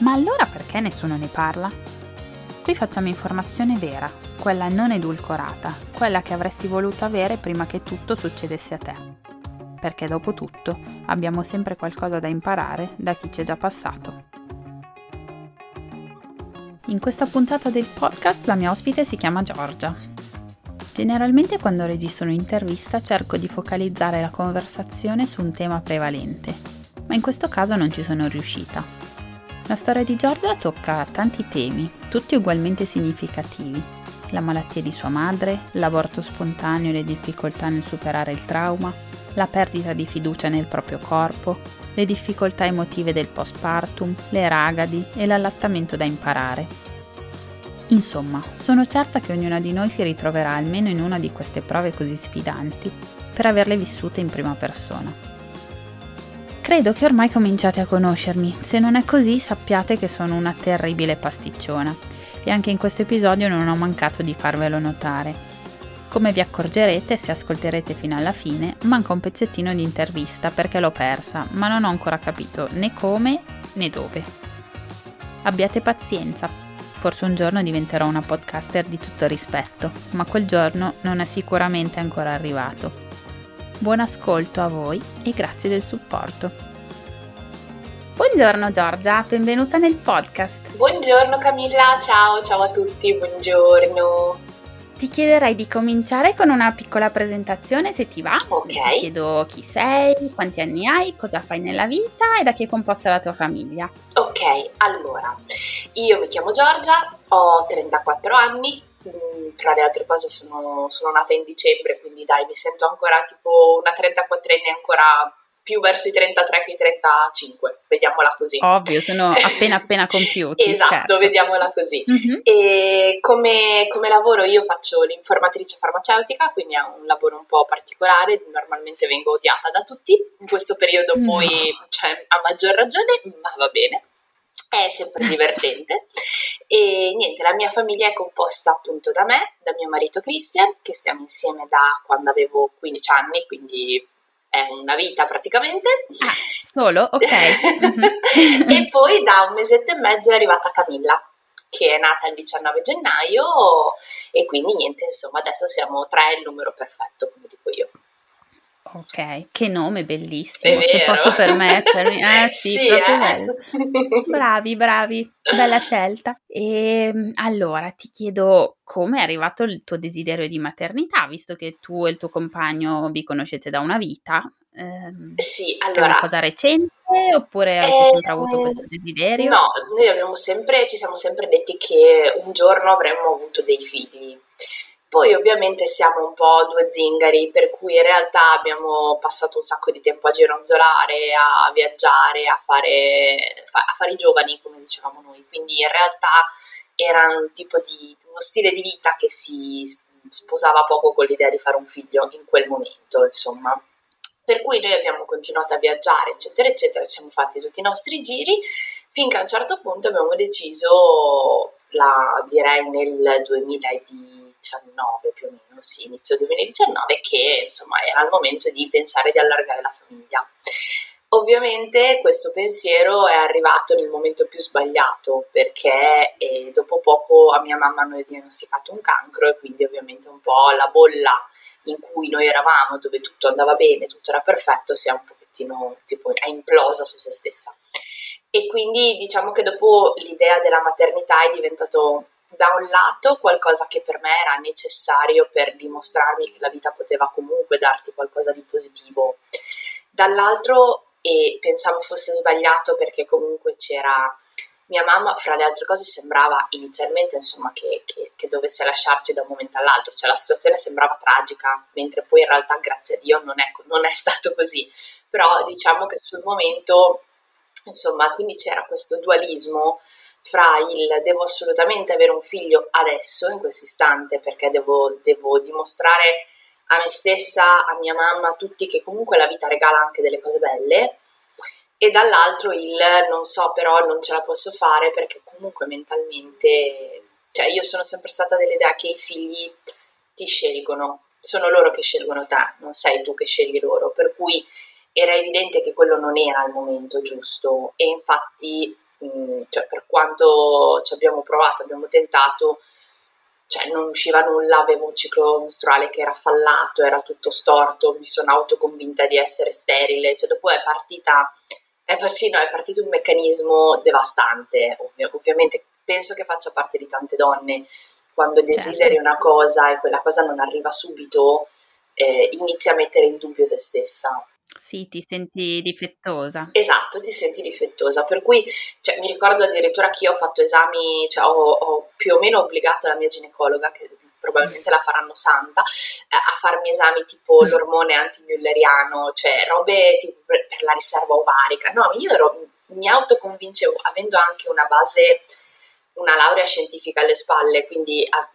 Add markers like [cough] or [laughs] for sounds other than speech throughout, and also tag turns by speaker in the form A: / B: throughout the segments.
A: ma allora perché nessuno ne parla? Qui facciamo informazione vera, quella non edulcorata, quella che avresti voluto avere prima che tutto succedesse a te. Perché dopo tutto abbiamo sempre qualcosa da imparare da chi ci è già passato. In questa puntata del podcast la mia ospite si chiama Giorgia. Generalmente quando registro un'intervista cerco di focalizzare la conversazione su un tema prevalente, ma in questo caso non ci sono riuscita la storia di Giorgia tocca tanti temi, tutti ugualmente significativi. La malattia di sua madre, l'aborto spontaneo e le difficoltà nel superare il trauma, la perdita di fiducia nel proprio corpo, le difficoltà emotive del postpartum, le ragadi e l'allattamento da imparare. Insomma, sono certa che ognuna di noi si ritroverà almeno in una di queste prove così sfidanti per averle vissute in prima persona. Credo che ormai cominciate a conoscermi, se non è così sappiate che sono una terribile pasticciona e anche in questo episodio non ho mancato di farvelo notare. Come vi accorgerete se ascolterete fino alla fine, manca un pezzettino di intervista perché l'ho persa, ma non ho ancora capito né come né dove. Abbiate pazienza, forse un giorno diventerò una podcaster di tutto rispetto, ma quel giorno non è sicuramente ancora arrivato. Buon ascolto a voi e grazie del supporto. Buongiorno Giorgia, benvenuta nel podcast.
B: Buongiorno Camilla, ciao, ciao a tutti, buongiorno.
A: Ti chiederei di cominciare con una piccola presentazione se ti va.
B: Ok.
A: Ti chiedo chi sei, quanti anni hai, cosa fai nella vita e da chi è composta la tua famiglia.
B: Ok, allora, io mi chiamo Giorgia, ho 34 anni, tra le altre cose sono, sono, nata in dicembre, quindi dai, mi sento ancora tipo una 34enne ancora più verso i 33 che i 35, vediamola così.
A: Ovvio, sono [laughs] appena appena compiuti.
B: esatto,
A: certo.
B: vediamola così. Mm-hmm. E come, come, lavoro io faccio l'informatrice farmaceutica, quindi è un lavoro un po' particolare, normalmente vengo odiata da tutti, in questo periodo poi no. cioè, a maggior ragione, ma va bene è sempre divertente e niente, la mia famiglia è composta appunto da me, da mio marito Christian, che stiamo insieme da quando avevo 15 anni, quindi è una vita praticamente.
A: Ah, solo? Ok. [laughs]
B: E poi da un mesetto e mezzo è arrivata Camilla, che è nata il 19 gennaio e quindi niente, insomma adesso siamo tre, il numero perfetto, come dico io.
A: Ok, che nome bellissimo, se posso permettermi. [laughs] Eh sì, sì proprio eh. bello. Bravi, bravi, bella scelta. E ehm, allora ti chiedo come è arrivato il tuo desiderio di maternità, visto che tu e il tuo compagno vi conoscete da una vita.
B: Ehm, sì, allora.
A: È una cosa recente oppure avete eh, sempre avuto questo desiderio?
B: No, noi abbiamo sempre, ci siamo sempre detti che un giorno avremmo avuto dei figli poi ovviamente siamo un po' due zingari, per cui in realtà abbiamo passato un sacco di tempo a gironzolare, a viaggiare, a fare, a fare i giovani, come dicevamo noi. Quindi in realtà era un tipo di uno stile di vita che si sposava poco con l'idea di fare un figlio in quel momento, insomma. Per cui noi abbiamo continuato a viaggiare, eccetera, eccetera, ci siamo fatti tutti i nostri giri, finché a un certo punto abbiamo deciso, la, direi nel 2010, 2019 più o meno, sì, inizio 2019, che insomma era il momento di pensare di allargare la famiglia. Ovviamente questo pensiero è arrivato nel momento più sbagliato perché eh, dopo poco a mia mamma hanno diagnosticato un cancro e quindi ovviamente un po' la bolla in cui noi eravamo, dove tutto andava bene, tutto era perfetto, si è un pochettino tipo è implosa su se stessa. E quindi diciamo che dopo l'idea della maternità è diventato da un lato qualcosa che per me era necessario per dimostrarmi che la vita poteva comunque darti qualcosa di positivo, dall'altro e pensavo fosse sbagliato perché comunque c'era mia mamma, fra le altre cose, sembrava inizialmente insomma, che, che, che, dovesse lasciarci da un momento all'altro, cioè la situazione sembrava tragica, mentre poi in realtà, grazie a Dio, non è, non è stato così. Però diciamo che sul momento, insomma, quindi c'era questo dualismo fra il devo assolutamente avere un figlio adesso, in questo istante, perché devo, devo dimostrare a me stessa, a mia mamma, a tutti che comunque la vita regala anche delle cose belle e dall'altro il non so però non ce la posso fare perché comunque mentalmente, cioè io sono sempre stata dell'idea che i figli ti scelgono, sono loro che scelgono te, non sei tu che scegli loro, per cui era evidente che quello non era il momento giusto e infatti mh, cioè, per quanto ci abbiamo provato, abbiamo tentato, cioè non usciva nulla, avevo un ciclo mestruale che era fallato, era tutto storto, mi sono autoconvinta di essere sterile, cioè dopo è partita, è, sì, no, è partito un meccanismo devastante, Ovvi- ovviamente penso che faccia parte di tante donne, quando certo. desideri una cosa e quella cosa non arriva subito, eh, inizi a mettere in dubbio te stessa.
A: Sì, ti senti difettosa.
B: Esatto, ti senti difettosa, per cui cioè, mi ricordo addirittura che io ho fatto esami, cioè, ho, ho, più o meno obbligato la mia ginecologa, che probabilmente la faranno santa, eh, a farmi esami tipo mm. l'ormone antimülleriano, cioè robe tipo per, per la riserva ovarica. No, io ero, mi autoconvincevo, avendo anche una base, una laurea scientifica alle spalle, quindi ah,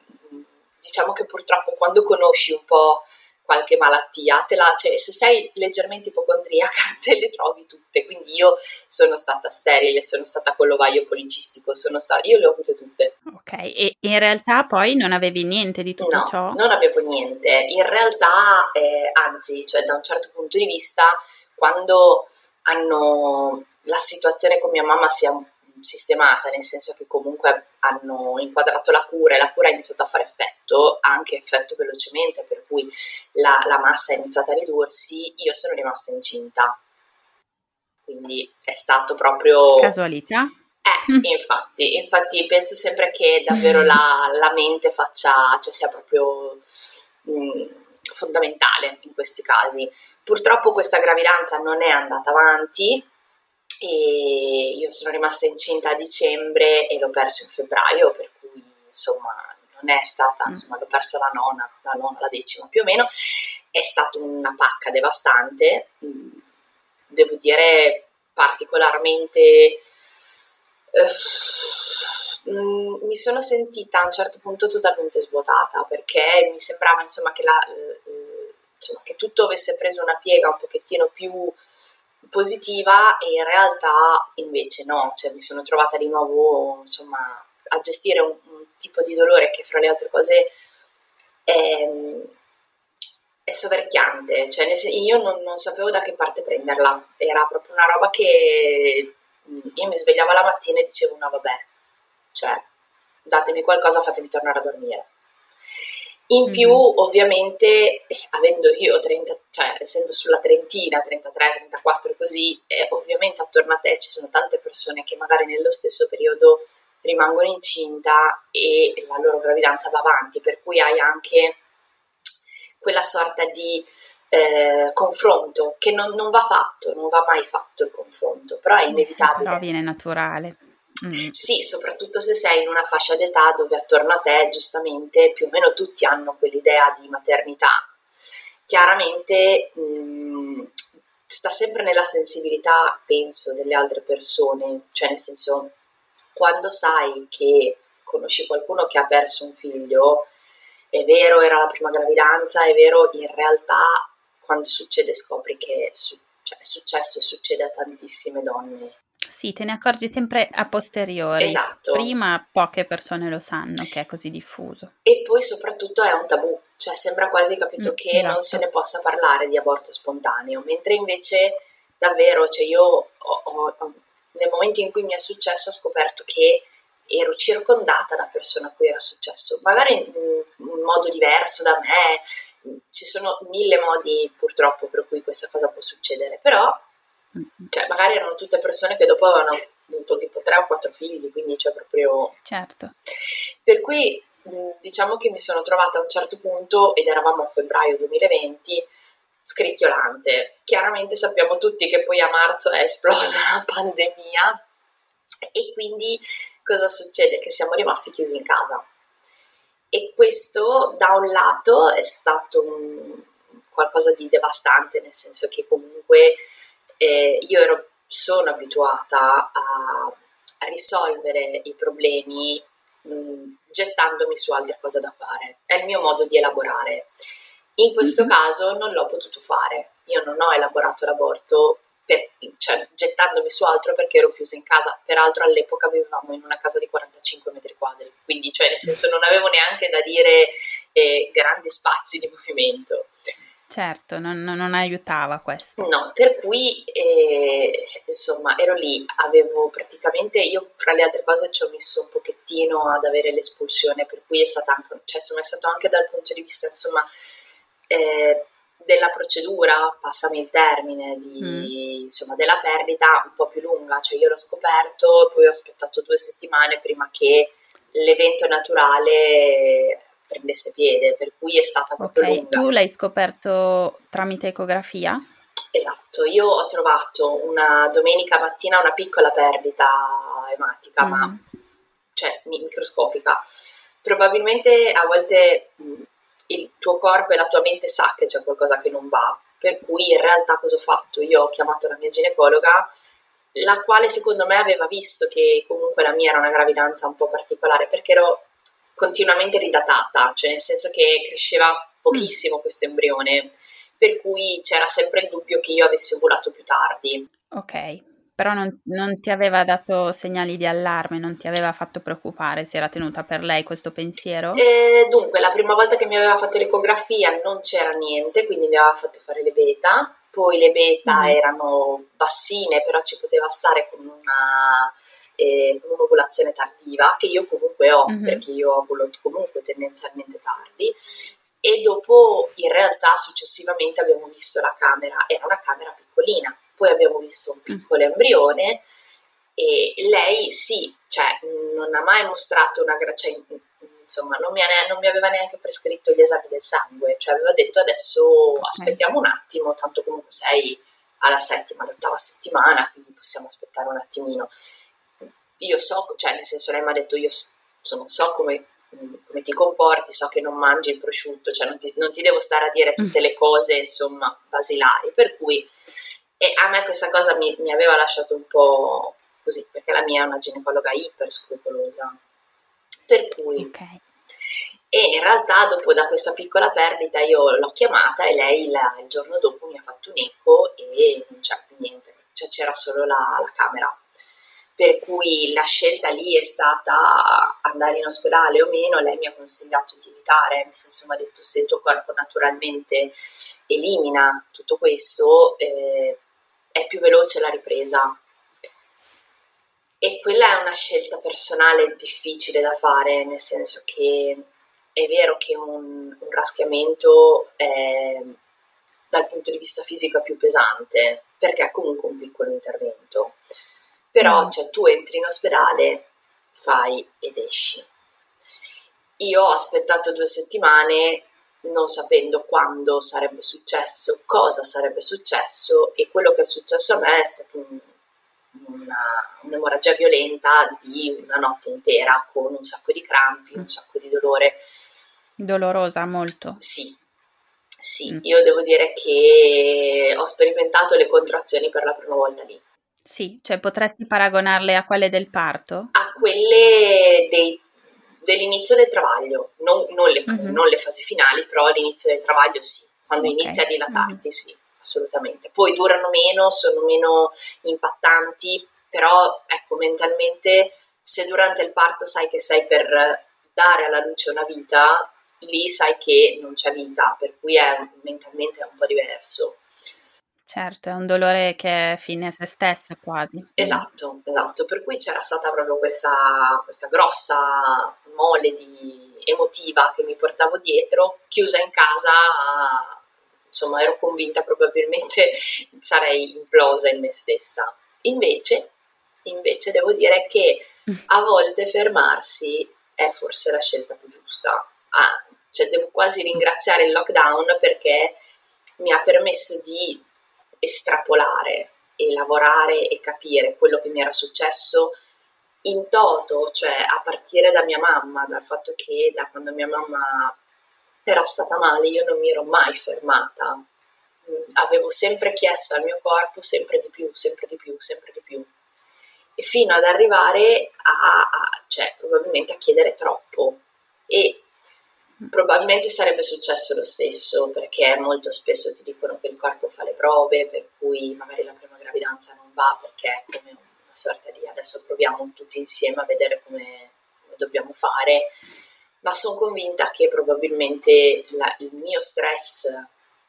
B: diciamo che purtroppo quando conosci un po' qualche malattia, te la, cioè, se sei leggermente ipocondriaca [laughs] te le trovi tutte, quindi io sono stata sterile, sono stata con l'ovaio policistico, sono stata, io le ho avute tutte.
A: Ok, e in realtà poi non avevi niente di tutto
B: no,
A: ciò?
B: non avevo niente, in realtà eh, anzi, cioè da un certo punto di vista, quando hanno la situazione con mia mamma si è sistemata, nel senso che comunque hanno inquadrato la cura e la cura iniziato a fare effetto, anche effetto velocemente, per cui la, la massa è iniziata a ridursi, io sono rimasta incinta. Quindi è stato proprio...
A: Casualità?
B: Eh, [laughs] infatti, infatti penso sempre che davvero la, la mente faccia, cioè sia proprio mh, mm, fondamentale in questi casi. Purtroppo questa gravidanza non è andata avanti, e io sono rimasta incinta a dicembre e l'ho perso in febbraio, per cui insomma non è stata, mm. insomma l'ho perso la nona, la nona, la decima più o meno, è stata una pacca devastante, mm, devo dire particolarmente... Eh, mi sono sentita a un certo punto totalmente svuotata perché mi sembrava insomma che, la, insomma, che tutto avesse preso una piega un pochettino più positiva e in realtà invece no, cioè mi sono trovata di nuovo insomma a gestire un tipo di dolore che fra le altre cose è, è soverchiante, cioè io non, non, sapevo da che parte prenderla, era proprio una roba che io mi svegliavo la mattina e dicevo no vabbè, cioè datemi qualcosa, fatemi tornare a dormire. In più, mm-hmm. ovviamente, eh, avendo io 30, cioè essendo sulla trentina, 33, 34 così, eh, ovviamente attorno a te ci sono tante persone che magari nello stesso periodo rimangono incinta e la loro gravidanza va avanti, per cui hai anche quella sorta di eh, confronto che non, non, va fatto, non va mai fatto il confronto, però è inevitabile.
A: Però viene naturale.
B: Mm. Sì, soprattutto se sei in una fascia d'età dove attorno a te giustamente più o meno tutti hanno quell'idea di maternità. Chiaramente mh, mm, sta sempre nella sensibilità, penso, delle altre persone, cioè nel senso quando sai che conosci qualcuno che ha perso un figlio, è vero, era la prima gravidanza, è vero, in realtà quando succede scopri che su- cioè, è successo e succede a tantissime donne
A: sì, te ne accorgi sempre a posteriori.
B: Esatto.
A: Prima poche persone lo sanno che è così diffuso.
B: E poi soprattutto è un tabù, cioè sembra quasi capito mm, che esatto. non se ne possa parlare di aborto spontaneo, mentre invece davvero, cioè io ho, ho, nel momento in cui mi è successo ho scoperto che ero circondata da persone a cui era successo, magari in un modo diverso da me, ci sono mille modi purtroppo per cui questa cosa può succedere, però cioè, magari erano tutte persone che dopo avevano avuto tipo tre o quattro figli, quindi c'è proprio...
A: Certo.
B: Per cui diciamo che mi sono trovata a un certo punto, ed eravamo a febbraio 2020, scricchiolante. Chiaramente sappiamo tutti che poi a marzo è esplosa [laughs] la pandemia e quindi cosa succede? Che siamo rimasti chiusi in casa. E questo da un lato è stato un, qualcosa di devastante, nel senso che comunque eh, io ero, sono abituata a, risolvere i problemi mh, gettandomi su altre cose da fare. È il mio modo di elaborare. In questo mm-hmm. caso non l'ho potuto fare. Io non ho elaborato l'aborto per, cioè, gettandomi su altro perché ero chiusa in casa. Peraltro all'epoca vivevamo in una casa di 45 metri quadri, quindi cioè, nel senso non avevo neanche da dire eh, grandi spazi di movimento.
A: Certo, non, non, aiutava questo.
B: No, per cui eh, insomma ero lì, avevo praticamente, io fra le altre cose ci ho messo un pochettino ad avere l'espulsione, per cui è stata anche, cioè insomma è stato anche dal punto di vista insomma eh, della procedura, passami il termine, di, mm. insomma della perdita un po' più lunga, cioè io l'ho scoperto, poi ho aspettato due settimane prima che l'evento naturale prendesse piede, per cui è stata proprio okay. lunga.
A: Tu l'hai scoperto tramite ecografia?
B: Esatto, io ho trovato una domenica mattina una piccola perdita ematica, mm. ma cioè microscopica. Probabilmente a volte il tuo corpo e la tua mente sa che c'è qualcosa che non va, per cui in realtà cosa ho fatto? Io ho chiamato la mia ginecologa, la quale secondo me aveva visto che comunque la mia era una gravidanza un po' particolare, perché ero continuamente ridatata, cioè nel senso che cresceva pochissimo mm. questo embrione, per cui c'era sempre il dubbio che io avessi ovulato più tardi.
A: Ok, però non, non, ti aveva dato segnali di allarme, non ti aveva fatto preoccupare, si era tenuta per lei questo pensiero?
B: Eh, dunque, la prima volta che mi aveva fatto l'ecografia non c'era niente, quindi mi aveva fatto fare le beta, poi le beta mm. erano bassine, però ci poteva stare con una eh, un'ovulazione tardiva, che io comunque ho, mm-hmm. perché io ovulo comunque tendenzialmente tardi, e dopo in realtà successivamente abbiamo visto la camera, era una camera piccolina, poi abbiamo visto un mm. piccolo embrione e lei sì, cioè non ha mai mostrato una grazia, cioè, insomma non mi, non mi, aveva neanche prescritto gli esami del sangue, cioè aveva detto adesso aspettiamo un attimo, tanto comunque sei alla settima, all'ottava settimana, quindi possiamo aspettare un attimino io so, cioè nel senso lei mi ha detto io insomma, so come, come, ti comporti, so che non mangi il prosciutto, cioè non ti, non ti devo stare a dire tutte le cose insomma basilari, per cui e a me questa cosa mi, mi aveva lasciato un po' così, perché la mia è una ginecologa iper scrupolosa, per cui... Okay. E in realtà dopo da questa piccola perdita io l'ho chiamata e lei la, il giorno dopo mi ha fatto un eco e non c'è più niente, cioè c'era solo la, la camera. Per cui la scelta lì è stata andare in ospedale o meno, lei mi ha consigliato di evitare, nel senso mi ha detto se il tuo corpo naturalmente elimina tutto questo eh, è più veloce la ripresa. E quella è una scelta personale difficile da fare, nel senso che è vero che un, un raschiamento è, dal punto di vista fisico è più pesante, perché è comunque un piccolo intervento però mm. cioè, tu entri in ospedale, fai ed esci. Io ho aspettato due settimane non sapendo quando sarebbe successo, cosa sarebbe successo e quello che è successo a me è stata un, una, un'emorragia violenta di una notte intera con un sacco di crampi, un sacco di dolore.
A: Dolorosa molto?
B: Sì, sì, mm. io devo dire che ho sperimentato le contrazioni per la prima volta lì.
A: Sì, cioè potresti paragonarle a quelle del parto?
B: A quelle dei, dell'inizio del travaglio, non, non, le, mm-hmm. non, le, fasi finali, però all'inizio del travaglio sì, quando okay. inizia a dilatarti mm-hmm. sì, assolutamente. Poi durano meno, sono meno impattanti, però ecco, mentalmente se durante il parto sai che sei per dare alla luce una vita, lì sai che non c'è vita, per cui è mentalmente è un po' diverso.
A: Certo, è un dolore che è fine a se stesso quasi.
B: Esatto, esatto, per cui c'era stata proprio questa, questa grossa mole di emotiva che mi portavo dietro, chiusa in casa, insomma ero convinta probabilmente [laughs] sarei implosa in me stessa. Invece, invece devo dire che a volte fermarsi è forse la scelta più giusta. Ah, cioè devo quasi ringraziare il lockdown perché mi ha permesso di estrapolare e lavorare e capire quello che mi era successo in toto, cioè a partire da mia mamma, dal fatto che da quando mia mamma era stata male io non mi ero mai fermata, mm, avevo sempre chiesto al mio corpo sempre di più, sempre di più, sempre di più, e fino ad arrivare a, a cioè probabilmente a chiedere troppo. E probabilmente sarebbe successo lo stesso perché molto spesso ti dicono che il corpo fa le prove, per cui magari la prima gravidanza non va perché è come una sorta di adesso proviamo tutti insieme a vedere come, dobbiamo fare, ma sono convinta che probabilmente la, il mio stress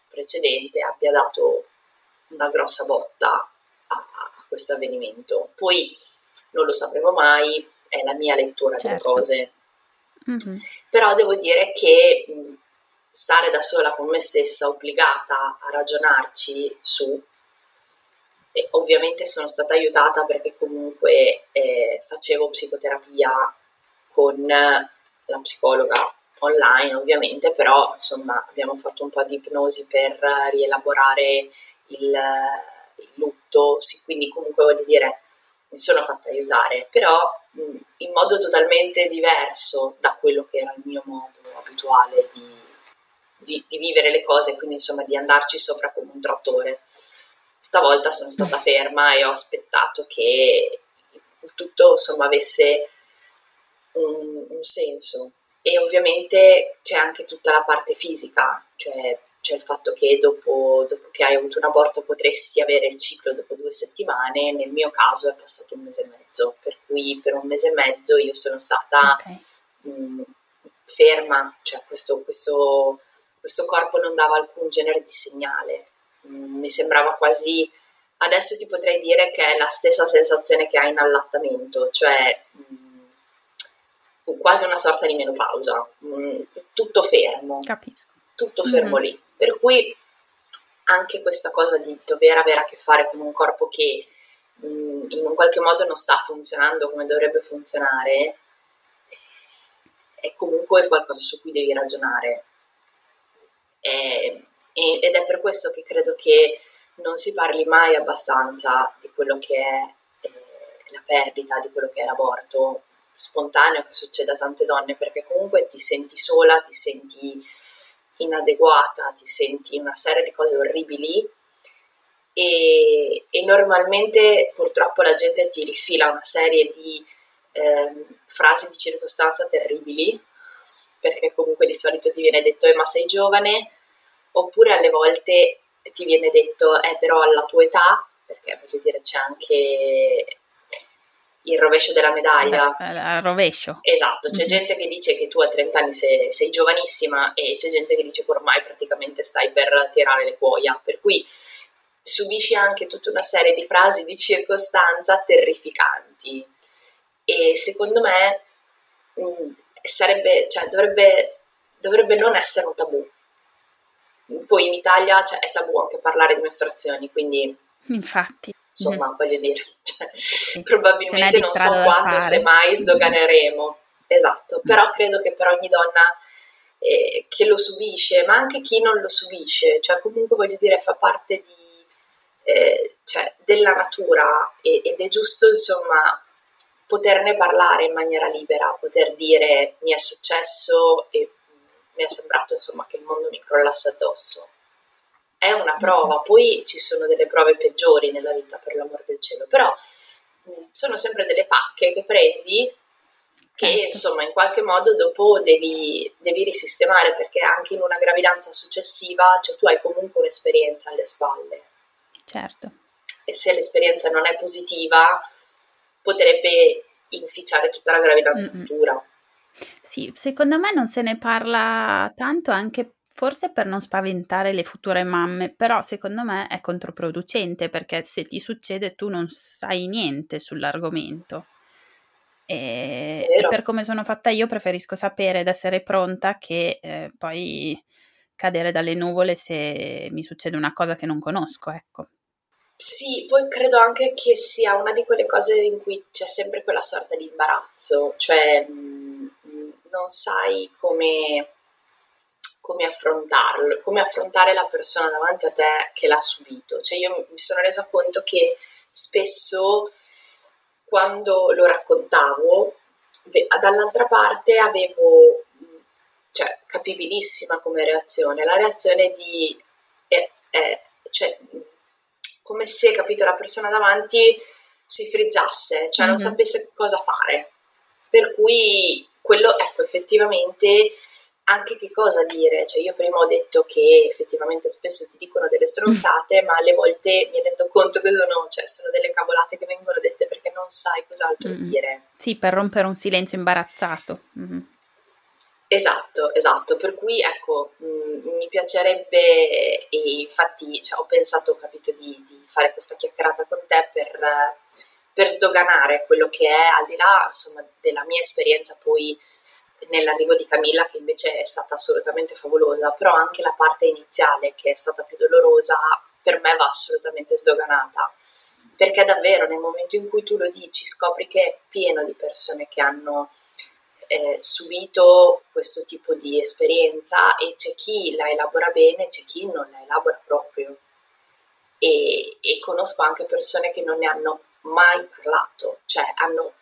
B: precedente abbia dato una grossa botta a, a questo avvenimento. Poi non lo sapremo mai, è la mia lettura certo. delle cose Mm-hmm. Però devo dire che stare da sola con me stessa, obbligata a ragionarci su, e ovviamente sono stata aiutata perché comunque eh, facevo psicoterapia con la psicologa online ovviamente, però insomma abbiamo fatto un po' di ipnosi per rielaborare il, il lutto, sì, quindi comunque voglio dire mi sono fatta aiutare, però mh, in modo totalmente diverso da quello che era il mio modo abituale di, di, di, vivere le cose, quindi insomma di andarci sopra come un trattore. Stavolta sono stata ferma e ho aspettato che tutto insomma avesse un, un senso e ovviamente c'è anche tutta la parte fisica, cioè cioè il fatto che dopo, dopo, che hai avuto un aborto potresti avere il ciclo dopo due settimane, nel mio caso è passato un mese e mezzo, per cui per un mese e mezzo io sono stata okay. mh, ferma, cioè questo, questo, questo, corpo non dava alcun genere di segnale, mi sembrava quasi, adesso ti potrei dire che è la stessa sensazione che hai in allattamento, cioè mh, quasi una sorta di menopausa, tutto fermo.
A: Capisco
B: tutto fermo mm-hmm. lì. Per cui anche questa cosa di dover avere a che fare con un corpo che mh, mm, in un qualche modo non sta funzionando come dovrebbe funzionare è comunque qualcosa su cui devi ragionare. E, ed è per questo che credo che non si parli mai abbastanza di quello che è eh, la perdita, di quello che è l'aborto spontaneo che succede a tante donne, perché comunque ti senti sola, ti senti inadeguata, ti senti una serie di cose orribili. E, e normalmente purtroppo la gente ti rifila una serie di eh, frasi di circostanza terribili perché comunque di solito ti viene detto eh, ma sei giovane oppure alle volte ti viene detto eh però alla tua età perché voglio dire c'è anche il rovescio della medaglia.
A: Il rovescio.
B: Esatto, c'è mm-hmm. gente che dice che tu a 30 anni sei, sei, giovanissima e c'è gente che dice che ormai praticamente stai per tirare le cuoia, per cui subisci anche tutta una serie di frasi di circostanza terrificanti e secondo me mh, mm, sarebbe, cioè, dovrebbe, dovrebbe non essere un tabù. Poi in Italia cioè, è tabù anche parlare di mestruazioni, quindi...
A: Infatti
B: insomma, mm. voglio dire, [laughs] cioè, sì. probabilmente non so quando, se mai sdoganeremo. Esatto, mm. però credo che per ogni donna eh, che lo subisce, ma anche chi non lo subisce, cioè comunque voglio dire fa parte di, eh, cioè, della natura e, ed è giusto insomma poterne parlare in maniera libera, poter dire mi è successo e mi è sembrato insomma che il mondo mi crollasse addosso è una prova, poi ci sono delle prove peggiori nella vita, per l'amor del cielo, però sono sempre delle pacche che prendi che certo. insomma in qualche modo dopo devi, devi, risistemare perché anche in una gravidanza successiva cioè tu hai comunque un'esperienza alle spalle.
A: Certo.
B: E se l'esperienza non è positiva potrebbe inficiare tutta la gravidanza Mm-mm. futura.
A: Sì, secondo me non se ne parla tanto anche Forse per non spaventare le future mamme, però secondo me è controproducente perché se ti succede tu non sai niente sull'argomento. E, e per come sono fatta io preferisco sapere ed essere pronta che eh, poi cadere dalle nuvole se mi succede una cosa che non conosco, ecco.
B: Sì, poi credo anche che sia una di quelle cose in cui c'è sempre quella sorta di imbarazzo, cioè mh, non sai come, come affrontarlo, come affrontare la persona davanti a te che l'ha subito. Cioè io mi sono resa conto che spesso quando lo raccontavo, dall'altra parte avevo, cioè, capibilissima come reazione, la reazione di, eh, eh, cioè, come se, capito, la persona davanti si frizzasse, cioè non mm-hmm. sapesse cosa fare. Per cui quello, ecco, effettivamente anche che cosa dire, cioè io prima ho detto che effettivamente spesso ti dicono delle stronzate, mm. ma alle volte mi rendo conto che sono, cioè, sono delle cavolate che vengono dette perché non sai cos'altro mm. dire.
A: Sì, per rompere un silenzio imbarazzato. Mm-hmm.
B: Esatto, esatto, per cui ecco, mh, mm, mi piacerebbe e infatti cioè, ho pensato, ho capito, di, di, fare questa chiacchierata con te per, per sdoganare quello che è, al di là insomma, della mia esperienza poi nell'arrivo di Camilla che invece è stata assolutamente favolosa, però anche la parte iniziale che è stata più dolorosa per me va assolutamente sdoganata, perché davvero nel momento in cui tu lo dici scopri che è pieno di persone che hanno eh, subito questo tipo di esperienza e c'è chi la elabora bene, c'è chi non la elabora proprio. E, e conosco anche persone che non ne hanno mai parlato, cioè hanno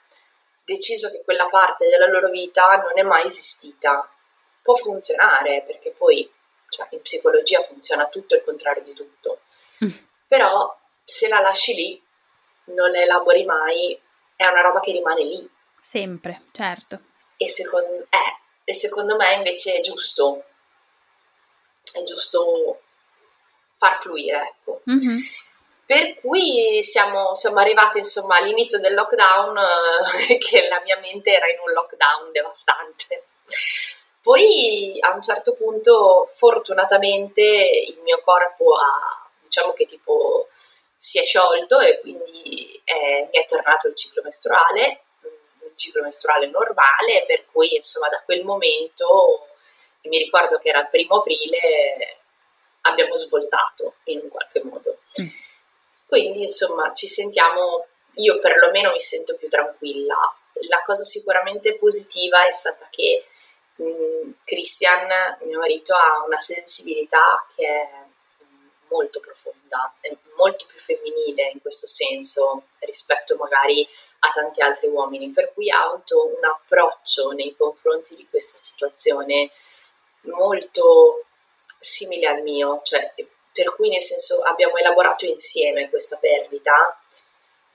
B: deciso che quella parte della loro vita non è mai esistita. Può funzionare, perché poi cioè, in psicologia funziona tutto il contrario di tutto. Mm. Però se la lasci lì, non la elabori mai, è una roba che rimane lì.
A: Sempre, certo.
B: E secondo, eh, e secondo me invece è giusto, è giusto far fluire, ecco. Mm-hmm. Per cui siamo, siamo arrivati insomma all'inizio del lockdown, eh, [laughs] che la mia mente era in un lockdown devastante. Poi a un certo punto, fortunatamente, il mio corpo ha, diciamo che tipo, si è sciolto e quindi eh, mi è tornato il ciclo mestruale, un ciclo mestruale normale, per cui insomma da quel momento, mi ricordo che era il primo aprile, abbiamo svoltato in un qualche modo. Mm quindi insomma ci sentiamo, io perlomeno mi sento più tranquilla. La cosa sicuramente positiva è stata che mh, mm, Christian, mio marito, ha una sensibilità che è molto profonda, è molto più femminile in questo senso rispetto magari a tanti altri uomini, per cui ha avuto un approccio nei confronti di questa situazione molto simile al mio, cioè per cui nel senso abbiamo elaborato insieme questa perdita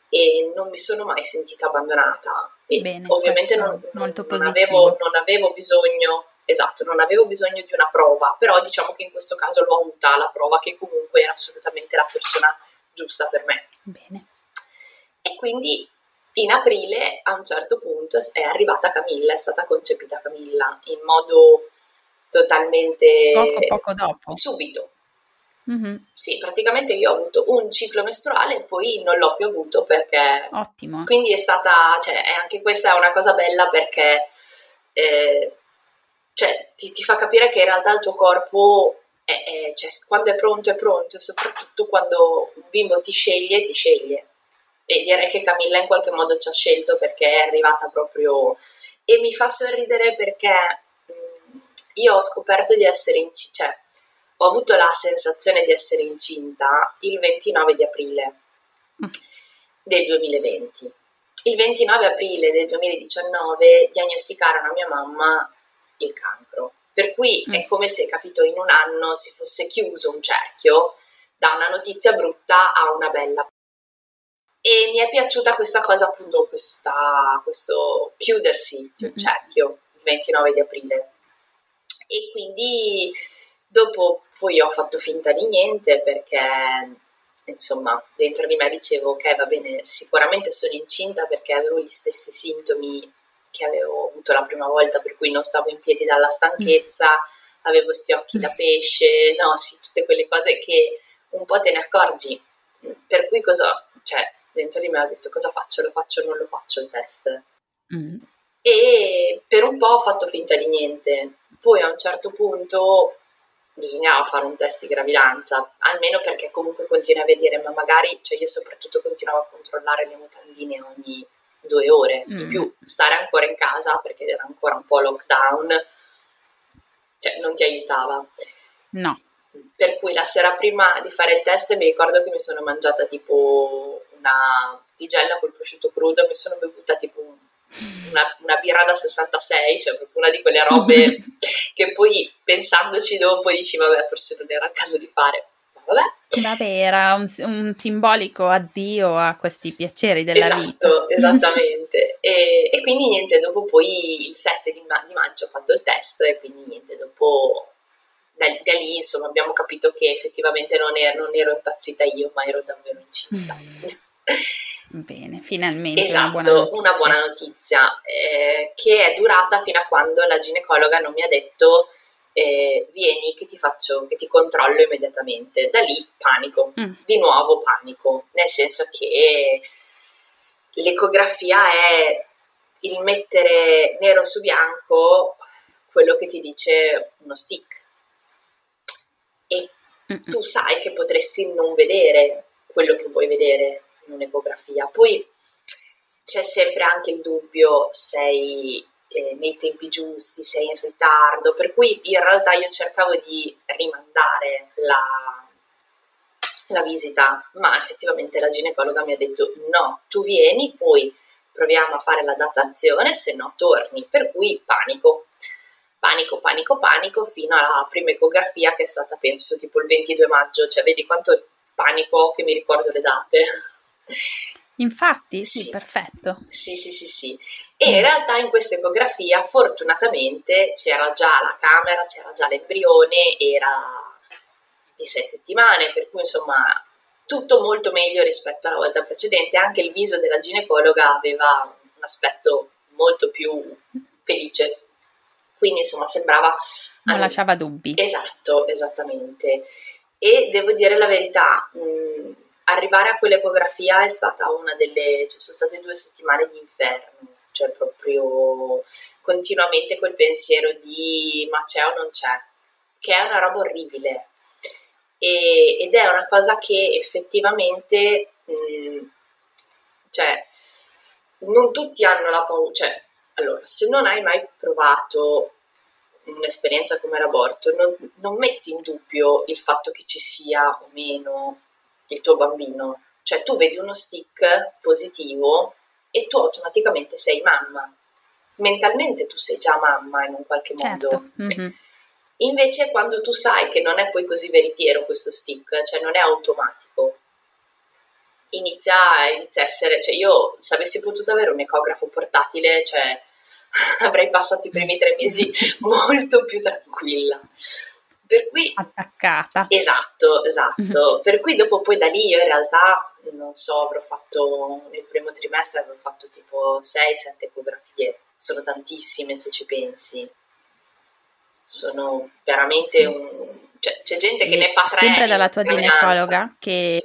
B: e non mi sono mai sentita abbandonata. Bene, ovviamente non, non, non, avevo, non, avevo, bisogno, esatto, non avevo bisogno di una prova, però diciamo che in questo caso l'ho avuta la prova che comunque era assolutamente la persona giusta per me.
A: Bene.
B: E quindi in aprile a un certo punto è arrivata Camilla, è stata concepita Camilla in modo totalmente
A: poco, poco dopo.
B: subito Mm-hmm. Sì, praticamente io ho avuto un ciclo mestruale e poi non l'ho più avuto perché...
A: Ottimo.
B: Quindi è stata, cioè, anche questa è una cosa bella perché eh, cioè, ti, ti, fa capire che in realtà il tuo corpo, è, è, cioè, quando è pronto è pronto e soprattutto quando un bimbo ti sceglie, ti sceglie. E direi che Camilla in qualche modo ci ha scelto perché è arrivata proprio... E mi fa sorridere perché mh, io ho scoperto di essere in... Cioè, ho avuto la sensazione di essere incinta il 29 di aprile mm. del 2020. Il 29 aprile del 2019 diagnosticarono a mia mamma il cancro, per cui mm. è come se, capito, in un anno si fosse chiuso un cerchio da una notizia brutta a una bella. E mi è piaciuta questa cosa, appunto, questa, questo chiudersi di un cerchio il 29 di aprile. E quindi Dopo poi ho fatto finta di niente perché insomma dentro di me dicevo ok va bene sicuramente sono incinta perché avevo gli stessi sintomi che avevo avuto la prima volta per cui non stavo in piedi dalla stanchezza mm. avevo sti occhi da pesce no sì tutte quelle cose che un po' te ne accorgi. Per cui cosa cioè dentro di me ho detto cosa faccio? Lo faccio o non lo faccio il test? Mm. e per un po' ho fatto finta di niente. Poi a un certo punto bisognava fare un test di gravidanza, almeno perché comunque continuavi a dire, ma magari, cioè io soprattutto continuavo a controllare le mutandine ogni due ore. Mm. In più, stare ancora in casa perché era ancora un po' lockdown, cioè non ti aiutava.
A: No.
B: Per cui la sera prima di fare il test mi ricordo che mi sono mangiata tipo una tigella col prosciutto crudo mi sono bevuta tipo una, una, birra da 66, cioè proprio una di quelle robe [laughs] che poi pensandoci dopo dici vabbè forse non era il caso di fare. Vabbè.
A: Vabbè, era un, un, simbolico addio a questi piaceri della
B: esatto,
A: vita. [laughs]
B: Esattamente, e, e, quindi niente, dopo poi il 7 di, ma- di, maggio ho fatto il test e quindi niente, dopo da, da lì insomma abbiamo capito che effettivamente non, er- non, ero impazzita io, ma ero davvero incinta. [laughs]
A: Bene, finalmente
B: esatto,
A: una buona notizia,
B: una buona notizia eh, che è durata fino a quando la ginecologa non mi ha detto eh, vieni che ti faccio, che ti controllo immediatamente. Da lì panico, mm. di nuovo panico, nel senso che l'ecografia è il mettere nero su bianco quello che ti dice uno stick. E Mm-mm. tu sai che potresti non vedere quello che vuoi vedere in un'ecografia. Poi c'è sempre anche il dubbio sei eh, nei tempi giusti, sei in ritardo, per cui in realtà io cercavo di rimandare la, la visita, ma effettivamente la ginecologa mi ha detto no, tu vieni, poi proviamo a fare la datazione, se no torni, per cui panico. Panico, panico, panico fino alla prima ecografia che è stata penso tipo il 22 maggio, cioè vedi quanto panico che mi ricordo le date. [laughs]
A: Infatti, sì, sì, perfetto.
B: Sì, sì, sì, sì. E in realtà in questa ecografia fortunatamente c'era già la camera, c'era già l'embrione, era di sei settimane, per cui insomma tutto molto meglio rispetto alla volta precedente. Anche il viso della ginecologa aveva un aspetto molto più felice. Quindi insomma sembrava...
A: Non lasciava dubbi.
B: Esatto, esattamente. E devo dire la verità, mh, arrivare a quell'ecografia è stata una delle, ci sono state due settimane di inferno, cioè proprio continuamente quel pensiero di ma c'è o non c'è, che è una roba orribile. E, ed è una cosa che effettivamente, mh, cioè, non tutti hanno la paura, cioè, allora, se non hai mai provato un'esperienza come l'aborto, non, non metti in dubbio il fatto che ci sia o meno il tuo bambino. Cioè tu vedi uno stick positivo e tu automaticamente sei mamma. Mentalmente tu sei già mamma in un qualche
A: certo.
B: modo.
A: Mm-hmm.
B: Invece quando tu sai che non è poi così veritiero questo stick, cioè non è automatico, inizia, inizia a essere, cioè io se avessi potuto avere un ecografo portatile, cioè [laughs] avrei passato i primi tre mesi [laughs] molto più tranquilla. Per cui,
A: attaccata.
B: Esatto, esatto. Mm-hmm. Per cui dopo poi da lì io in realtà, non so, avrò fatto, nel primo trimestre avrò fatto tipo 6-7 ecografie. Sono tantissime se ci pensi. Sono veramente sì. un... Cioè, c'è gente che ne fa tre.
A: Sempre dalla tua ginecologa che...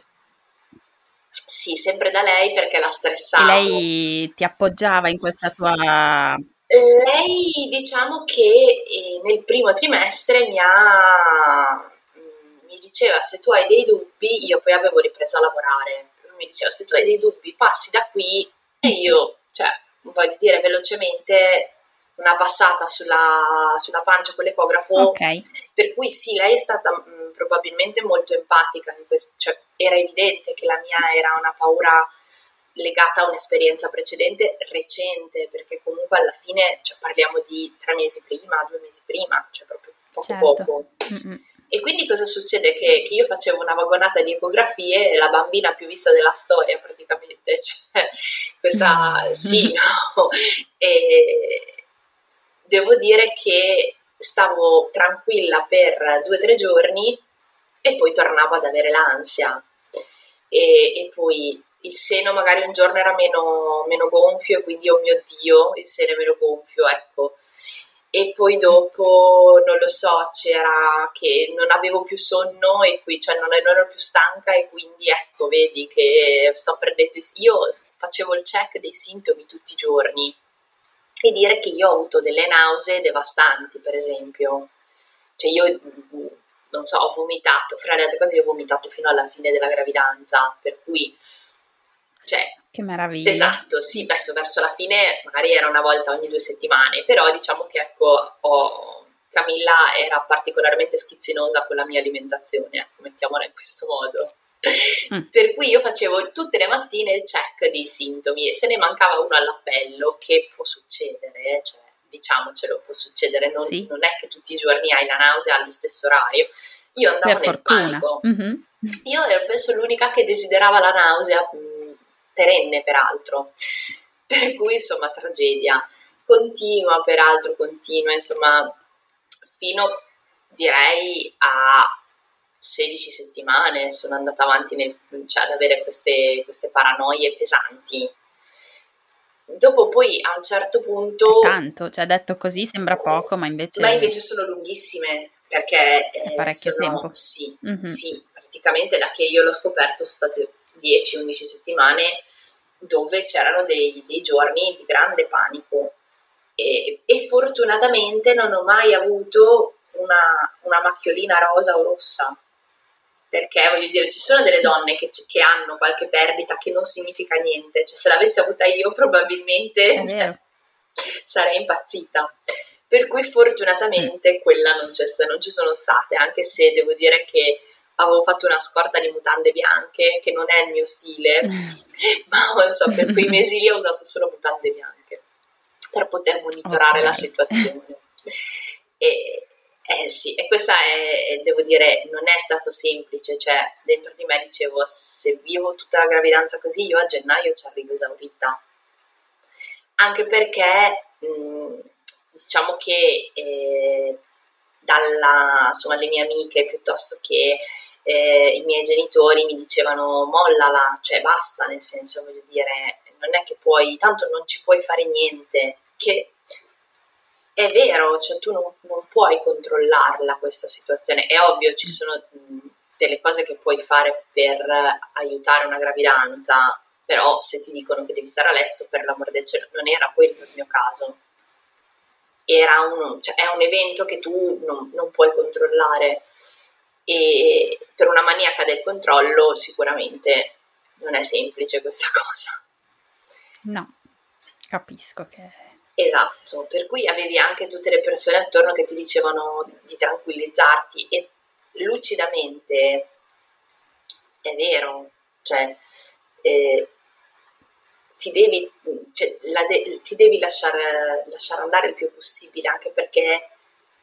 B: Sì. sempre da lei perché la stressava.
A: E lei ti appoggiava in questa tua
B: lei diciamo che eh, nel primo trimestre mi ha mm, mi diceva se tu hai dei dubbi, io poi avevo ripreso a lavorare, mi diceva se tu hai dei dubbi passi da qui e io, cioè, voglio dire velocemente una passata sulla, sulla pancia con l'ecografo,
A: okay.
B: per cui sì, lei è stata mh, mm, probabilmente molto empatica, in questo, cioè era evidente che la mia era una paura legata a un'esperienza precedente recente, perché comunque alla fine cioè, parliamo di tre mesi prima, due mesi prima, cioè proprio poco
A: certo.
B: poco. Mm-hmm. E quindi cosa succede? Che, che, io facevo una vagonata di ecografie e la bambina più vista della storia praticamente, [laughs] cioè, questa mm-hmm. sì, [laughs] no? E devo dire che stavo tranquilla per due o tre giorni e poi tornavo ad avere l'ansia. E, e poi il seno magari un giorno era meno, meno gonfio e quindi oh mio dio il seno è meno gonfio ecco. E poi dopo non lo so c'era che non avevo più sonno e qui cioè non, non ero più stanca e quindi ecco vedi che sto perdendo io facevo il check dei sintomi tutti i giorni. E dire che io ho avuto delle nausee devastanti per esempio. Cioè io non so ho vomitato fra le altre cose io ho vomitato fino alla fine della gravidanza per cui cioè,
A: che meraviglia.
B: Esatto, sì, verso, verso la fine magari era una volta ogni due settimane, però diciamo che ecco, ho, Camilla era particolarmente schizzinosa con la mia alimentazione, ecco, mettiamola in questo modo. Mm. Per cui io facevo tutte le mattine il check dei sintomi e se ne mancava uno all'appello, che può succedere, eh, cioè, diciamocelo, può succedere, non, sì. non, è che tutti i giorni hai la nausea allo stesso orario. Io andavo per nel fortuna. panico. Mm-hmm. Io ero penso l'unica che desiderava la nausea perenne, peraltro. Per cui, insomma, tragedia. Continua, peraltro, continua, insomma, fino direi a 16 settimane sono andata avanti nel, cioè, ad avere queste, queste paranoie pesanti. Dopo poi a un certo punto...
A: È tanto, cioè detto così sembra poco, ma invece...
B: Ma invece sono lunghissime, perché...
A: È parecchio
B: sono,
A: tempo.
B: Sì, mm-hmm. sì, praticamente da che io l'ho scoperto sono state 10-11 settimane dove c'erano dei, dei, giorni di grande panico. E, e, fortunatamente non ho mai avuto una, una, macchiolina rosa o rossa perché voglio dire ci sono delle donne che, che, hanno qualche perdita che non significa niente. Cioè se l'avessi avuta io probabilmente cioè, sarei impazzita. Per cui fortunatamente mm. quella non, non ci sono state anche se devo dire che avevo fatto una scorta di mutande bianche, che non è il mio stile, mm. [laughs] ma non so, per quei mesi lì ho usato solo mutande bianche per poter monitorare okay. la situazione. E, eh sì, e questa è, devo dire, non è stato semplice, cioè dentro di me dicevo se vivo tutta la gravidanza così io a gennaio ci arrivo esaurita. Anche perché mh, diciamo che eh, dalla, insomma, le mie amiche piuttosto che eh, i miei genitori mi dicevano mollala, cioè basta, nel senso voglio dire, non è che puoi, tanto non ci puoi fare niente, che è vero, cioè tu non, non puoi controllarla questa situazione, è ovvio ci sono delle cose che puoi fare per aiutare una gravidanza, però se ti dicono che devi stare a letto, per l'amor del cielo, non era quello il mio caso un, cioè, è un evento che tu non, non, puoi controllare e per una maniaca del controllo sicuramente non è semplice questa [laughs] cosa.
A: No, capisco che...
B: Esatto, per cui avevi anche tutte le persone attorno che ti dicevano di tranquillizzarti e lucidamente è vero, cioè eh, ti devi, cioè, de- ti devi lasciare, lasciare, andare il più possibile, anche perché,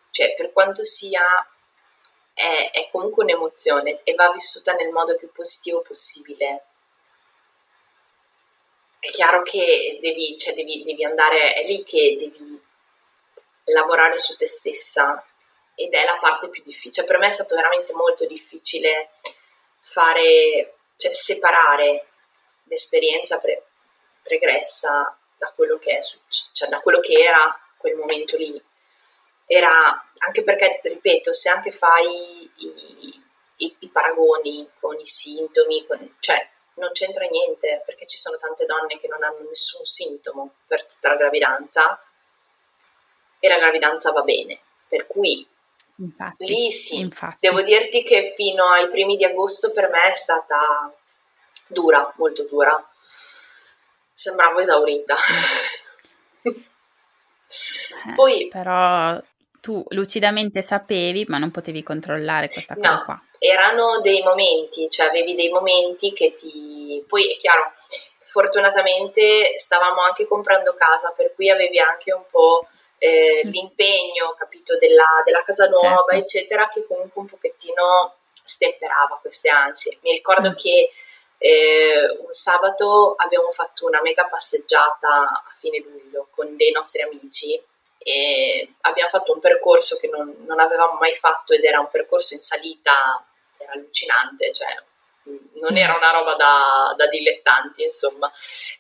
B: cioè, per quanto sia, è, è, comunque un'emozione e va vissuta nel modo più positivo possibile. È chiaro che devi, cioè, devi, devi andare, è lì che devi lavorare su te stessa ed è la parte più difficile. Cioè, per me è stato veramente molto difficile fare, cioè, separare l'esperienza pregressa da quello che, è, cioè da quello che era quel momento lì. Era anche perché, ripeto, se anche fai i, i, i paragoni con i sintomi, con, cioè non c'entra niente perché ci sono tante donne che non hanno nessun sintomo per tutta la gravidanza e la gravidanza va bene. Per cui infatti, lì sì, infatti. devo dirti che fino ai primi di agosto per me è stata dura, molto dura sembravo esaurita.
A: Eh, Poi, però tu lucidamente sapevi, ma non potevi controllare questa cosa no, qua.
B: Erano dei momenti, cioè avevi dei momenti che ti... Poi è chiaro, fortunatamente stavamo anche comprando casa, per cui avevi anche un po' eh, mm. l'impegno, capito, della, della casa nuova, certo. eccetera, che comunque un pochettino stemperava queste ansie. Mi ricordo mm. che eh, un sabato abbiamo fatto una mega passeggiata a fine luglio con dei nostri amici e abbiamo fatto un percorso che non, non avevamo mai fatto ed era un percorso in salita, era allucinante, cioè non era una roba da, da dilettanti, insomma.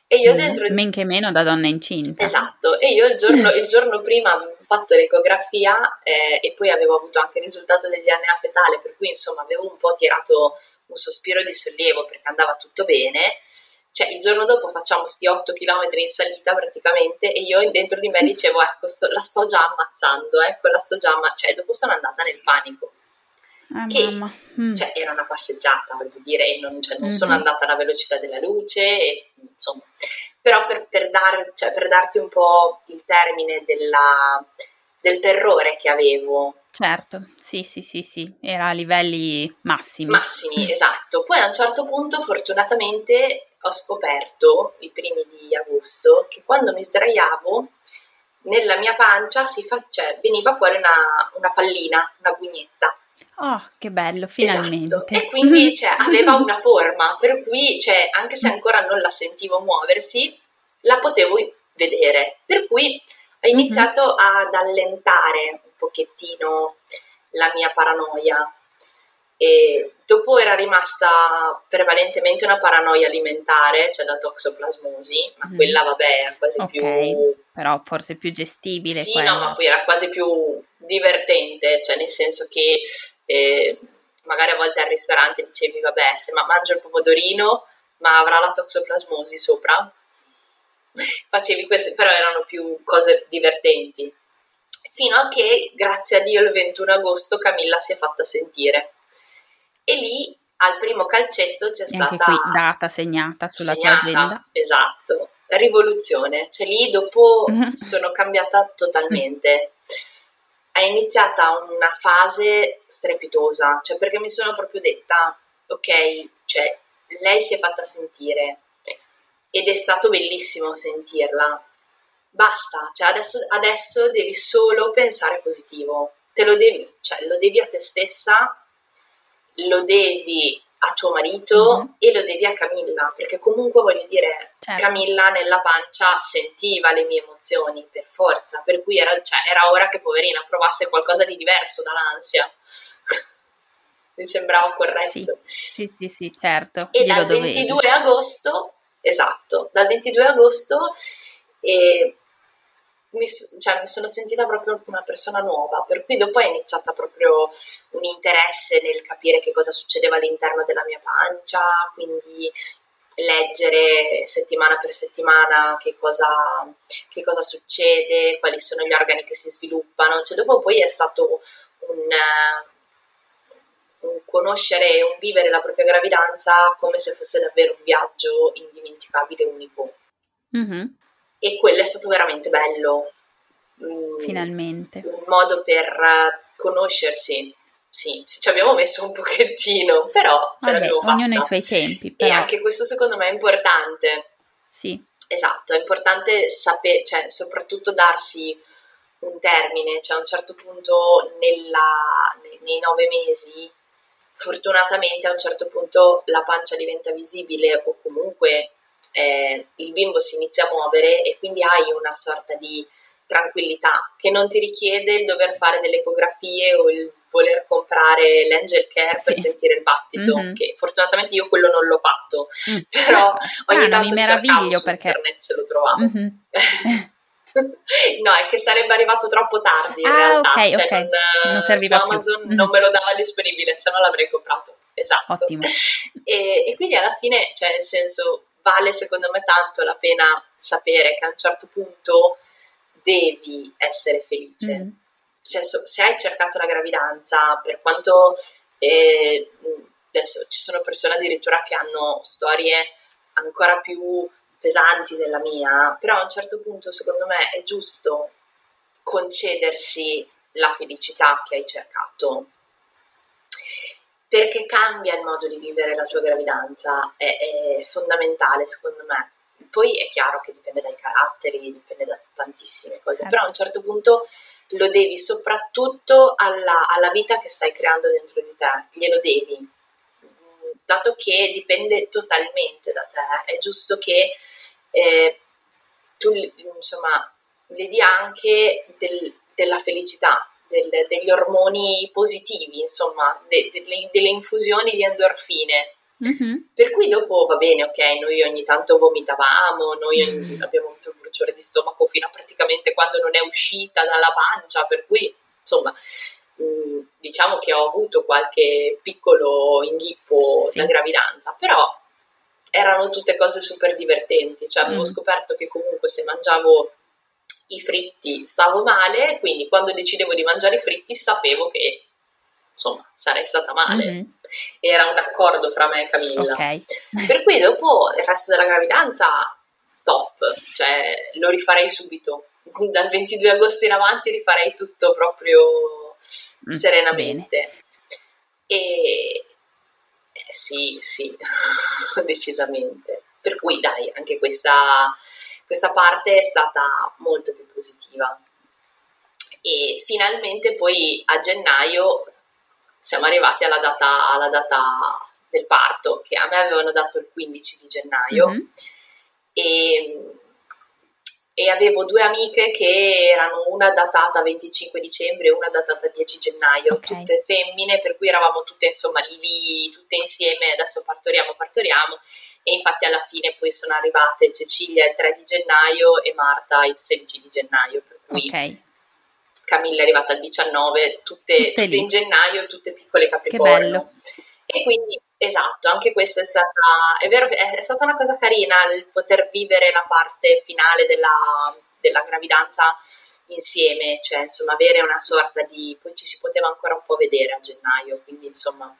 A: E io mm, dentro... Men che meno da donna incinta.
B: Esatto, e io il giorno, il giorno prima avevo fatto l'ecografia eh, e poi avevo avuto anche il risultato del DNA fetale, per cui insomma avevo un po' tirato un sospiro di sollievo perché andava tutto bene. Cioè, il giorno dopo facciamo questi 8 km in salita praticamente e io dentro di me dicevo, ecco, sto, la sto già ammazzando, ecco, la sto già ammazzando. Cioè, dopo sono andata nel panico.
A: Ah, che mm.
B: cioè, era una passeggiata, voglio dire, e non, cioè, non mm-hmm. sono andata alla velocità della luce, e, però per, per, dar, cioè, per darti un po' il termine della, del terrore che avevo.
A: Certo, sì, sì, sì, sì, era a livelli massimi.
B: Massimi, [laughs] esatto. Poi a un certo punto, fortunatamente, ho scoperto, i primi di agosto, che quando mi sdraiavo, nella mia pancia si fa, cioè, veniva fuori una, una pallina, una bugnetta.
A: Oh, che bello, finalmente. Esatto.
B: E quindi [laughs] cioè, aveva una forma, per cui cioè, anche se ancora non la sentivo muoversi, la potevo vedere. Per cui ho iniziato mm-hmm. ad allentare pochettino la mia paranoia. E dopo era rimasta prevalentemente una paranoia alimentare, cioè la toxoplasmosi, ma mm. quella vabbè era quasi okay. più...
A: però forse più gestibile.
B: Sì,
A: quella.
B: no, ma poi era quasi più divertente, cioè nel senso che eh, magari a volte al ristorante dicevi vabbè se ma mangio il pomodorino ma avrà la toxoplasmosi sopra [laughs] facevi queste però erano più cose divertenti fino a che grazie a Dio il 21 agosto Camilla si è fatta sentire. E lì al primo calcetto c'è
A: e
B: stata
A: qui data segnata sulla segnata, tua agenda.
B: esatto rivoluzione. Cioè lì dopo mm-hmm. sono cambiata totalmente. È iniziata una fase strepitosa, cioè perché mi sono proprio detta, ok, cioè lei si è fatta sentire. Ed è stato bellissimo sentirla. Basta, cioè adesso, adesso devi solo pensare positivo, te lo devi, cioè lo devi a te stessa, lo devi a tuo marito mm-hmm. e lo devi a Camilla, perché comunque voglio dire, certo. Camilla nella pancia sentiva le mie emozioni per forza, per cui era, cioè, era ora che poverina provasse qualcosa di diverso dall'ansia. [laughs] Mi sembrava corretto.
A: Sì, sì, sì, sì certo.
B: E dal 22 agosto, esatto, dal 22 agosto eh, mi, cioè, mi, sono sentita proprio una persona nuova, per cui dopo è iniziata proprio un interesse nel capire che cosa succedeva all'interno della mia pancia, quindi leggere settimana per settimana che cosa, che cosa succede, quali sono gli organi che si sviluppano, cioè dopo poi è stato un, un conoscere e un vivere la propria gravidanza come se fosse davvero un viaggio indimenticabile unico. Mm-hmm e quello è stato veramente bello.
A: Mm, Finalmente.
B: Un modo per eh, conoscersi. Sì, ci abbiamo messo un pochettino, però ce Vabbè, l'abbiamo fatta.
A: Ognuno ha i suoi tempi. Però...
B: E anche questo secondo me è importante.
A: Sì.
B: Esatto, è importante sapere, cioè soprattutto darsi un termine, cioè a un certo punto nella, nei nove mesi fortunatamente a un certo punto la pancia diventa visibile o comunque eh, il bimbo si inizia a muovere e quindi hai una sorta di tranquillità che non ti richiede il dover fare delle ecografie o il voler comprare l'angel care sì. per sentire il battito, mm-hmm. che fortunatamente io quello non l'ho fatto, mm. [laughs] però ogni ah, tanto
A: mi meraviglio perché
B: internet se lo trovavo. Mm-hmm. [laughs] no, è che sarebbe arrivato troppo tardi in ah, realtà, okay, cioè okay. Non, non su Amazon più. non me lo dava disponibile, se no l'avrei comprato. Esatto.
A: Ottimo. [laughs]
B: E, e quindi alla fine, cioè nel senso, vale secondo me tanto la pena sapere che a un certo punto devi essere felice. Mm. Se, se, hai cercato la gravidanza, per quanto eh, adesso ci sono persone addirittura che hanno storie ancora più pesanti della mia, però a un certo punto secondo me è giusto concedersi la felicità che hai cercato perché cambia il modo di vivere la tua gravidanza, è, è, fondamentale secondo me. Poi è chiaro che dipende dai caratteri, dipende da tantissime cose, però a un certo punto lo devi soprattutto alla, alla, vita che stai creando dentro di te, glielo devi, dato che dipende totalmente da te, è giusto che eh, tu insomma le dia anche del, della felicità, del, degli ormoni positivi, insomma, de, de, delle infusioni di endorfine. Mm-hmm. Per cui dopo va bene, ok, noi ogni tanto vomitavamo, noi ogni, abbiamo avuto il bruciore di stomaco fino a praticamente quando non è uscita dalla pancia, per cui insomma mh, mm, diciamo che ho avuto qualche piccolo inghippo sì. da gravidanza, però erano tutte cose super divertenti, cioè avevo mm. scoperto che comunque se mangiavo i fritti stavo male, quindi quando decidevo di mangiare i fritti sapevo che insomma sarei stata male. Mm-hmm. Era un accordo fra me e Camilla.
A: Okay.
B: Per cui dopo il resto della gravidanza top, cioè lo rifarei subito. [laughs] Dal 22 agosto in avanti rifarei tutto proprio mm, serenamente. Bene. E eh, sì, sì, [laughs] decisamente. Per cui dai, anche questa, questa parte è stata molto più positiva. E finalmente poi a gennaio siamo arrivati alla data, alla data del parto, che a me avevano dato il 15 di gennaio. Mm-hmm. E, e avevo due amiche che erano una datata 25 dicembre e una datata 10 gennaio, okay. tutte femmine, per cui eravamo tutte insomma lì, lì, tutte insieme, adesso partoriamo, partoriamo e infatti alla fine poi sono arrivate Cecilia il 3 di gennaio e Marta il 16 di gennaio, per cui okay. Camilla è arrivata il 19, tutte, tutte, tutte in gennaio, tutte piccole capricorno. E quindi Esatto, anche questa è stata, è vero che è, stata una cosa carina il poter vivere la parte finale della, della gravidanza insieme, cioè insomma avere una sorta di, poi ci si poteva ancora un po' vedere a gennaio, quindi insomma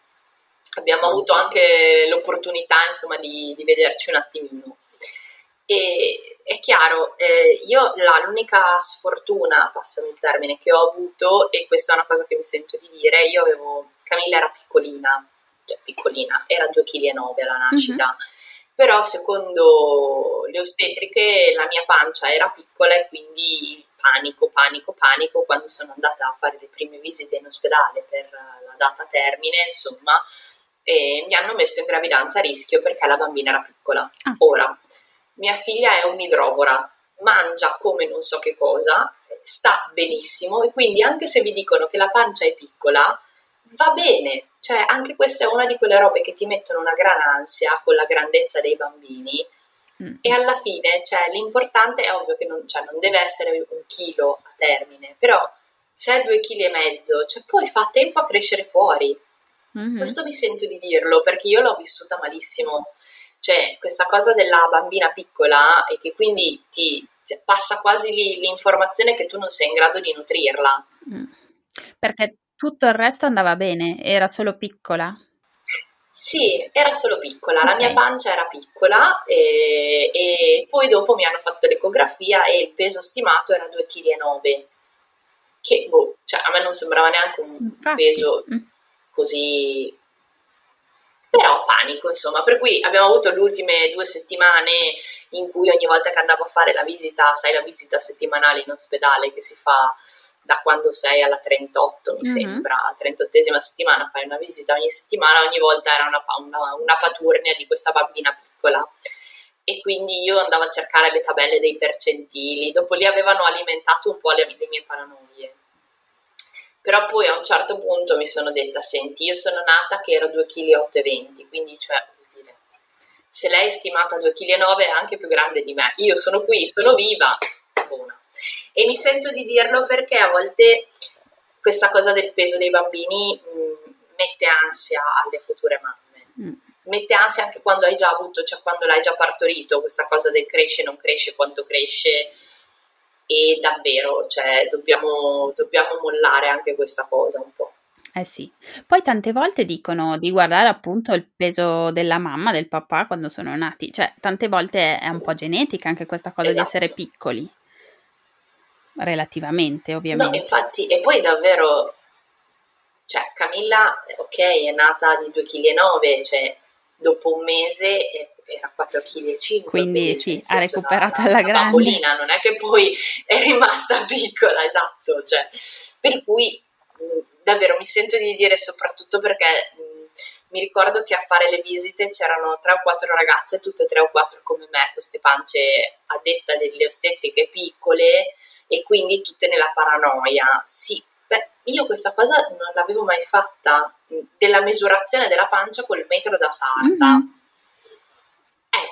B: abbiamo avuto anche l'opportunità insomma di, di vederci un attimino. E è chiaro, eh, io la, l'unica sfortuna, passami il termine, che ho avuto, e questa è una cosa che mi sento di dire, io avevo, Camilla era piccolina, cioè piccolina, era 2,9 kg alla nascita. Mm-hmm. Però secondo le ostetriche la mia pancia era piccola e quindi panico, panico, panico quando sono andata a fare le prime visite in ospedale per la data termine, insomma, e mi hanno messo in gravidanza a rischio perché la bambina era piccola. Ah. Ora, mia figlia è un'idrovora, mangia come non so che cosa, sta benissimo e quindi anche se vi dicono che la pancia è piccola, va bene, cioè, anche questa è una di quelle robe che ti mettono una gran ansia con la grandezza dei bambini. Mm. E alla fine, cioè, l'importante è ovvio che non, cioè, non deve essere un chilo a termine, però se hai due chili e mezzo, cioè, poi fa tempo a crescere fuori. Mm-hmm. Questo mi sento di dirlo perché io l'ho vissuta malissimo. Cioè, questa cosa della bambina piccola e che quindi ti passa quasi lì l'informazione che tu non sei in grado di nutrirla.
A: Mm. Perché tutto il resto andava bene, era solo piccola?
B: Sì, era solo piccola, okay. la mia pancia era piccola e, e, poi dopo mi hanno fatto l'ecografia e il peso stimato era 2,9 kg, che boh, cioè, a me non sembrava neanche un Infatti. peso mm. Così però panico insomma per cui abbiamo avuto le ultime due settimane in cui ogni volta che andavo a fare la visita sai la visita settimanale in ospedale che si fa da quando sei alla 38, mi mm-hmm. sembra, 38esima settimana, fai una visita ogni settimana, ogni volta era una, una, una paturnia di questa bambina piccola e quindi io andavo a cercare le tabelle dei percentili, dopo lì avevano alimentato un po' le, le mie paranoie. Però poi a un certo punto mi sono detta, senti, io sono nata che ero 2,8 kg, quindi cioè, dire, se lei è stimata 2,9 kg è anche più grande di me, io sono qui, sono viva, buona. E mi sento di dirlo perché a volte questa cosa del peso dei bambini mh, mm, mette ansia alle future mamme. Mm. Mette ansia anche quando hai già avuto, cioè quando l'hai già partorito, questa cosa del cresce, non cresce, quanto cresce. E davvero, cioè, dobbiamo, dobbiamo mollare anche questa cosa un po'.
A: Eh sì, poi tante volte dicono di guardare appunto il peso della mamma, del papà quando sono nati, cioè tante volte è un po' genetica anche questa cosa esatto. di essere esatto. piccoli relativamente ovviamente.
B: No, infatti, e poi davvero, cioè Camilla, ok, è nata di 2,9 kg, cioè dopo un mese era 4,5 kg.
A: Quindi sì, ha recuperato alla grande.
B: Bambolina, non è che poi [laughs] è rimasta piccola, esatto, cioè, per cui davvero mi sento di dire soprattutto perché mi ricordo che a fare le visite c'erano tre o quattro ragazze, tutte tre o quattro come me, queste pance a detta delle ostetriche piccole e quindi tutte nella paranoia. Sì, beh, io questa cosa non l'avevo mai fatta, della misurazione della pancia col metro da sarta. Mm-hmm.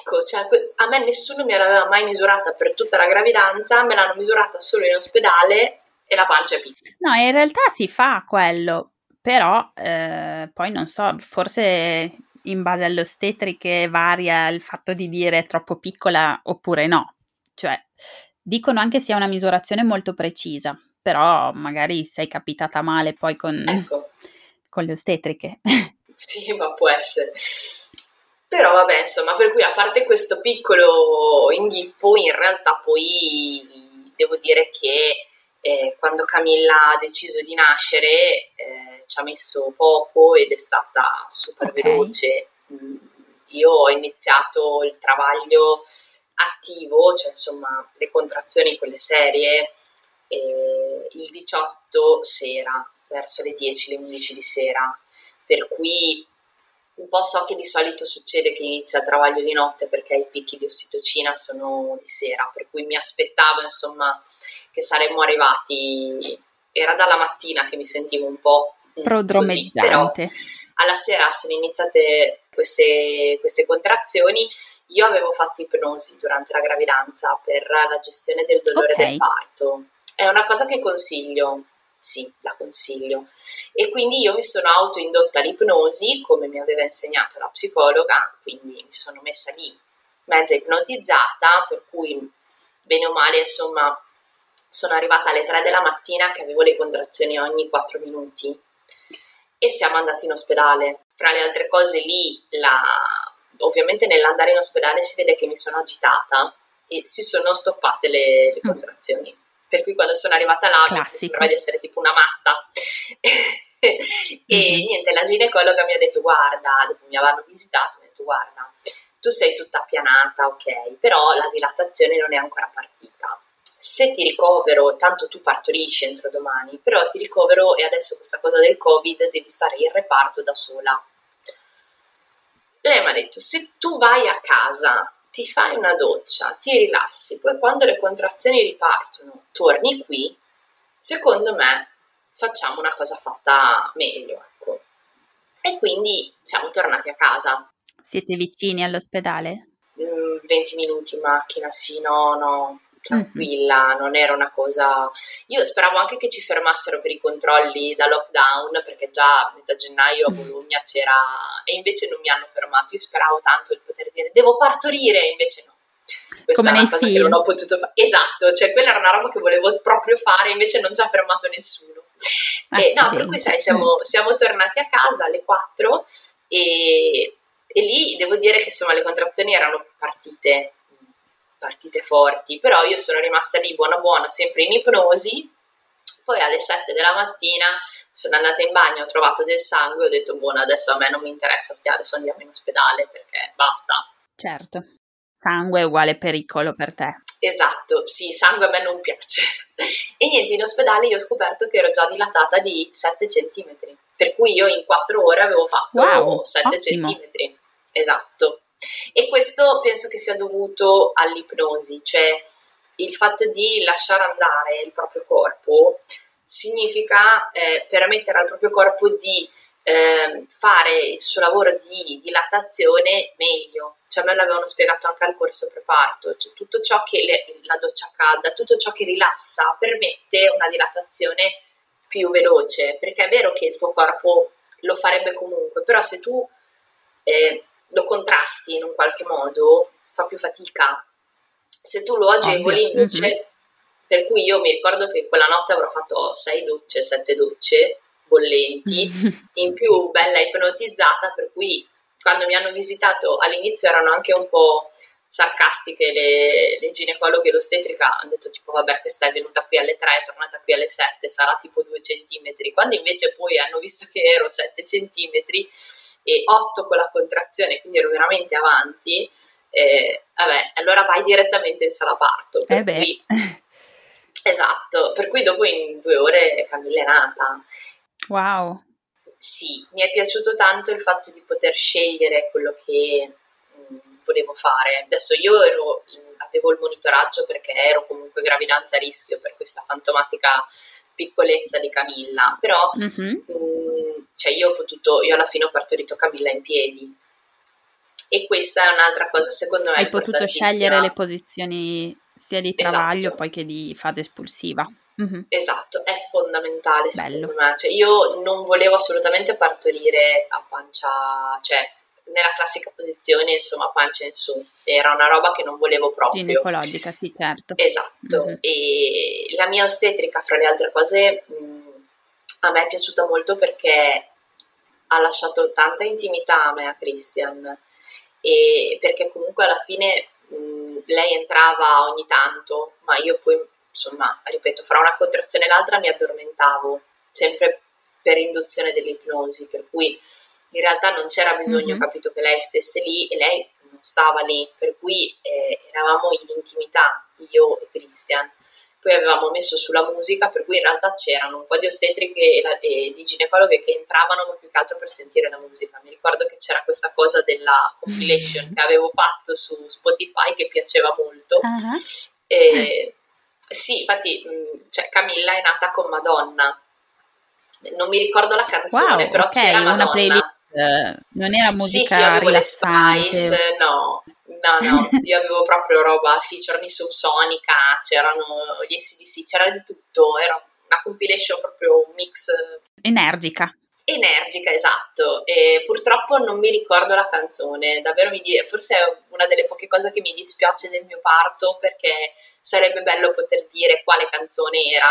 B: Ecco, cioè, a me nessuno me l'aveva mai misurata per tutta la gravidanza, me l'hanno misurata solo in ospedale e la pancia è piccola.
A: No, in realtà si fa quello, però eh, poi non so, forse in base alle ostetriche varia il fatto di dire troppo piccola oppure no. Cioè, dicono anche sia una misurazione molto precisa, però magari sei capitata male poi con, ecco. con le ostetriche.
B: Sì, ma può essere. Però vabbè, insomma, per cui a parte questo piccolo inghippo, in realtà poi devo dire che eh, quando Camilla ha deciso di nascere eh, ci ha messo poco ed è stata super okay. veloce. Mm, io ho iniziato il travaglio attivo, cioè insomma le contrazioni, quelle serie, eh, il 18 sera, verso le 10, le 11 di sera, per cui un po' so che di solito succede che inizia il travaglio di notte perché i picchi di ossitocina sono di sera, per cui mi aspettavo insomma che saremmo arrivati, era dalla mattina che mi sentivo un po' così, però alla sera sono iniziate queste, queste, contrazioni. Io avevo fatto ipnosi durante la gravidanza per la gestione del dolore okay. del parto. È una cosa che consiglio, sì, la consiglio. E quindi io mi sono autoindotta l'ipnosi, come mi aveva insegnato la psicologa, quindi mi sono messa lì mezza ipnotizzata, per cui bene o male, insomma, sono arrivata alle 3 della mattina che avevo le contrazioni ogni 4 minuti e siamo andati in ospedale. Fra le altre cose lì, la... ovviamente nell'andare in ospedale si vede che mi sono agitata e si sono stoppate le, le mm. contrazioni per cui quando sono arrivata là mi sembrava di essere tipo una matta. [laughs] e mm-hmm. niente, la ginecologa mi ha detto guarda, dopo mi avevano visitato, mi ha detto guarda, tu sei tutta appianata, ok, però la dilatazione non è ancora partita. Se ti ricovero, tanto tu partorisci entro domani, però ti ricovero e adesso questa cosa del Covid devi stare in reparto da sola. Lei mi ha detto, se tu vai a casa ti fai una doccia, ti rilassi, poi quando le contrazioni ripartono, torni qui, secondo me facciamo una cosa fatta meglio, ecco. E quindi siamo tornati a casa.
A: Siete vicini all'ospedale?
B: 20 mm, minuti in macchina, sì, no, no, tranquilla, mm-hmm. non era una cosa... Io speravo anche che ci fermassero per i controlli da lockdown, perché già a metà gennaio a mm. Bologna c'era... e invece non mi hanno fermato. Io speravo tanto di poter dire devo partorire, e invece no. Questa Come è una cosa film. che non ho potuto fare. Esatto, cioè quella era una roba che volevo proprio fare, invece non ci ha fermato nessuno. Ah, e, no, per cui sai, siamo, siamo tornati a casa alle 4 e, e lì devo dire che insomma le contrazioni erano partite partite forti, però io sono rimasta lì buona buona, sempre in ipnosi, poi alle 7 della mattina sono andata in bagno, ho trovato del sangue, ho detto buono, adesso a me non mi interessa, stiamo, adesso andiamo in ospedale perché basta.
A: Certo, sangue è uguale pericolo per te.
B: Esatto, sì, sangue a me non piace. [laughs] e niente, in ospedale io ho scoperto che ero già dilatata di 7 cm, per cui io in 4 ore avevo fatto wow, 7 cm. Esatto. E questo penso che sia dovuto all'ipnosi, cioè il fatto di lasciare andare il proprio corpo significa eh, permettere al proprio corpo di eh, fare il suo lavoro di dilatazione meglio. Cioè a me l'avevano spiegato anche al corso preparto, cioè tutto ciò che le, la doccia calda, tutto ciò che rilassa permette una dilatazione più veloce, perché è vero che il tuo corpo lo farebbe comunque, però se tu eh, lo contrasti in un qualche modo, fa più fatica. Se tu lo agevoli invece, mm-hmm. per cui io mi ricordo che quella notte avrò fatto sei docce, sette docce bollenti, mm-hmm. [laughs] in più bella ipnotizzata, per cui quando mi hanno visitato all'inizio erano anche un po' sarcastiche le, le ginecologhe e l'ostetrica hanno detto tipo vabbè questa è venuta qui alle 3 è tornata qui alle 7 sarà tipo 2 centimetri quando invece poi hanno visto che ero 7 centimetri e 8 con la contrazione quindi ero veramente avanti eh, vabbè allora vai direttamente in sala parto per eh cui, esatto per cui dopo in due ore Camilla è nata
A: wow.
B: Sì mi è piaciuto tanto il fatto di poter scegliere quello che volevo fare. Adesso io ero, avevo il monitoraggio perché ero comunque gravidanza a rischio per questa fantomatica piccolezza di Camilla, però mm-hmm. mh, cioè io ho potuto, io alla fine ho partorito Camilla in piedi e questa è un'altra cosa secondo me
A: hai potuto scegliere le posizioni sia di travaglio esatto. poi che di fase espulsiva.
B: Mm-hmm. Esatto, è fondamentale Bello. secondo me. Cioè, io non volevo assolutamente partorire a pancia, cioè nella classica posizione, insomma, pancia in su. Era una roba che non volevo proprio.
A: Ginecologica, sì, certo.
B: Esatto. Mm-hmm. E la mia ostetrica, fra le altre cose, mh, a me è piaciuta molto perché ha lasciato tanta intimità a me, a Christian. e perché comunque alla fine mh, lei entrava ogni tanto, ma io poi, insomma, ripeto, fra una contrazione e l'altra mi addormentavo, sempre per induzione dell'ipnosi, per cui in realtà non c'era bisogno, mm-hmm. capito, che lei stesse lì e lei non stava lì, per cui eh, eravamo in intimità, io e Christian poi avevamo messo sulla musica, per cui in realtà c'erano un po' di ostetriche e, la, e di ginecologhe che entravano, ma più che altro per sentire la musica. Mi ricordo che c'era questa cosa della compilation che avevo fatto su Spotify che piaceva molto. Uh-huh. E, sì, infatti, cioè, Camilla è nata con Madonna. Non mi ricordo la canzone, wow, però okay, c'era Madonna.
A: Uh, non era musica
B: Sì, sì, avevo le Spice, no, No, no, io avevo proprio roba, sì, c'erano i Subsonica, c'erano gli SDC, c'era di tutto, era una compilation proprio un mix...
A: Energica.
B: Energica, esatto, e purtroppo non mi ricordo la canzone, davvero mi di- forse è una delle poche cose che mi dispiace del mio parto perché sarebbe bello poter dire quale canzone era.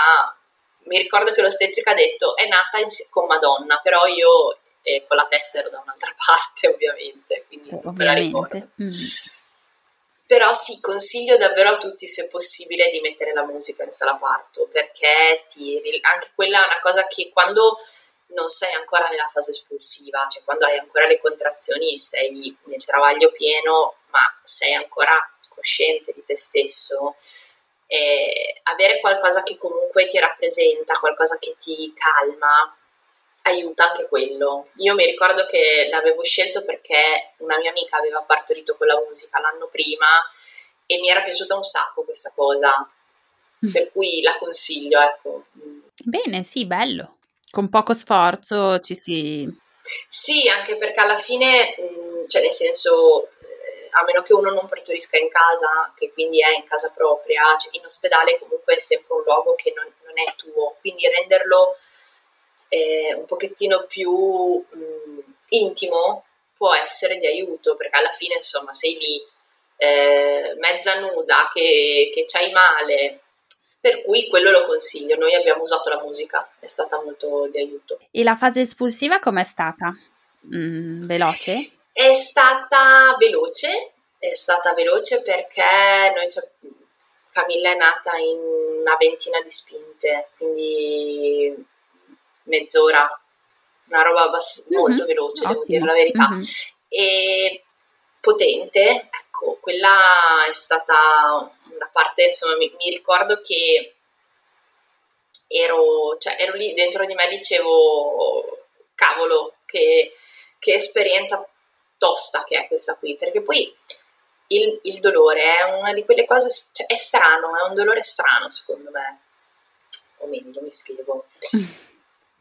B: Mi ricordo che l'ostetrica ha detto è nata in- con Madonna, però io e con la testa ero da un'altra [laughs] parte ovviamente, quindi eh, non me la ricordo. Mm. Però sì, consiglio davvero a tutti se possibile di mettere la musica in sala parto, perché ti, anche quella è una cosa che quando non sei ancora nella fase espulsiva, cioè quando hai ancora le contrazioni sei nel travaglio pieno, ma sei ancora cosciente di te stesso, e avere qualcosa che comunque ti rappresenta, qualcosa che ti calma, aiuta anche quello. Io mi ricordo che l'avevo scelto perché una mia amica aveva partorito con la musica l'anno prima e mi era piaciuta un sacco questa cosa, mm. per cui la consiglio, ecco.
A: Bene, sì, bello. Con poco sforzo ci si...
B: Sì, anche perché alla fine, mm, cioè nel senso, eh, a meno che uno non partorisca in casa, che quindi è in casa propria, cioè in ospedale comunque è sempre un luogo che non, non è tuo, quindi renderlo eh, un pochettino più mh, intimo può essere di aiuto perché alla fine insomma sei lì eh, mezza nuda che, che c'hai male per cui quello lo consiglio noi abbiamo usato la musica è stata molto di aiuto
A: e la fase espulsiva com'è stata? Mm, veloce?
B: è stata veloce è stata veloce perché noi Camilla è nata in una ventina di spinte quindi mezz'ora, una roba bass- mm-hmm. molto veloce, Ottimo. devo dire la verità. Mm-hmm. E potente, ecco, quella è stata una parte, insomma, mi, mi ricordo che ero, cioè, ero lì dentro di me dicevo, cavolo, che, che esperienza tosta che è questa qui, perché poi il, il, dolore è una di quelle cose, cioè, è strano, è un dolore strano secondo me, o meglio, mi spiego. [laughs]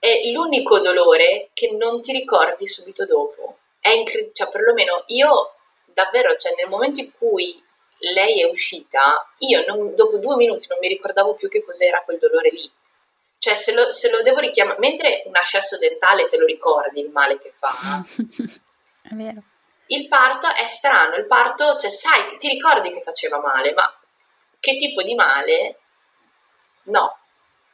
B: è l'unico dolore che non ti ricordi subito dopo. È incredibile, cioè perlomeno io davvero, cioè nel momento in cui lei è uscita, io non, dopo due minuti non mi ricordavo più che cos'era quel dolore lì. Cioè se lo, se lo devo richiamare, mentre un ascesso dentale te lo ricordi il male che fa. [laughs]
A: è vero.
B: Il parto è strano, il parto, cioè sai, ti ricordi che faceva male, ma che tipo di male? No,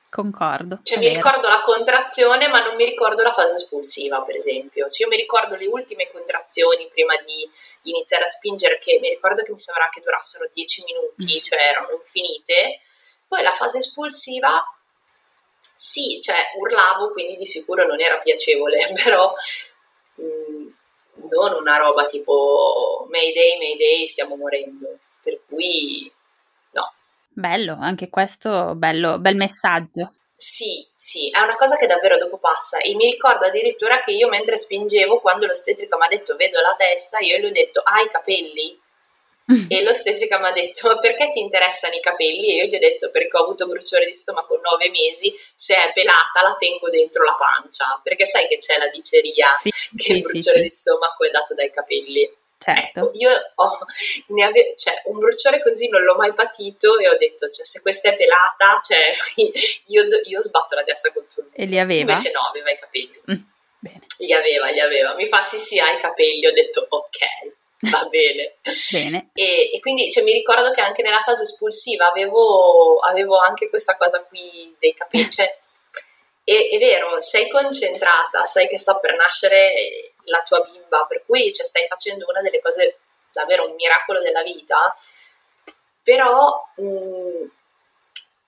A: Concordo.
B: Cioè, mi vero. ricordo la contrazione, ma non mi ricordo la fase espulsiva, per esempio. Cioè, io mi ricordo le ultime contrazioni prima di iniziare a spingere, che mi ricordo che mi sembrava che durassero 10 minuti, mm. cioè erano infinite. Poi la fase espulsiva, sì, cioè urlavo, quindi di sicuro non era piacevole, [laughs] però mh, mm, non una roba tipo Mayday, Mayday, stiamo morendo. Per cui
A: Bello, anche questo bello, bel messaggio.
B: Sì, sì, è una cosa che davvero dopo passa e mi ricordo addirittura che io mentre spingevo, quando l'ostetrica mi ha detto vedo la testa, io gli ho detto hai i capelli? [laughs] e l'ostetrica mi ha detto ma perché ti interessano i capelli? E io gli ho detto perché ho avuto bruciore di stomaco nove mesi, se è pelata la tengo dentro la pancia, perché sai che c'è la diceria sì, che sì, il bruciore sì, di stomaco è dato dai capelli.
A: Certo.
B: Ecco, io ho ave- cioè, un bruciore così non l'ho mai patito e ho detto, cioè, se questa è pelata, cioè, [laughs] io, io sbatto la testa contro lui.
A: E li aveva?
B: Invece no, aveva i capelli.
A: Mm, bene.
B: Li aveva, li aveva. Mi fa, sì, sì, hai i capelli. Ho detto, ok, va [laughs] bene.
A: bene.
B: E, e, quindi cioè, mi ricordo che anche nella fase espulsiva avevo, avevo anche questa cosa qui dei capelli. Cioè, è, è vero, sei concentrata, sai che sta per nascere la tua bimba, per cui cioè, stai facendo una delle cose davvero un miracolo della vita, però mh, mm,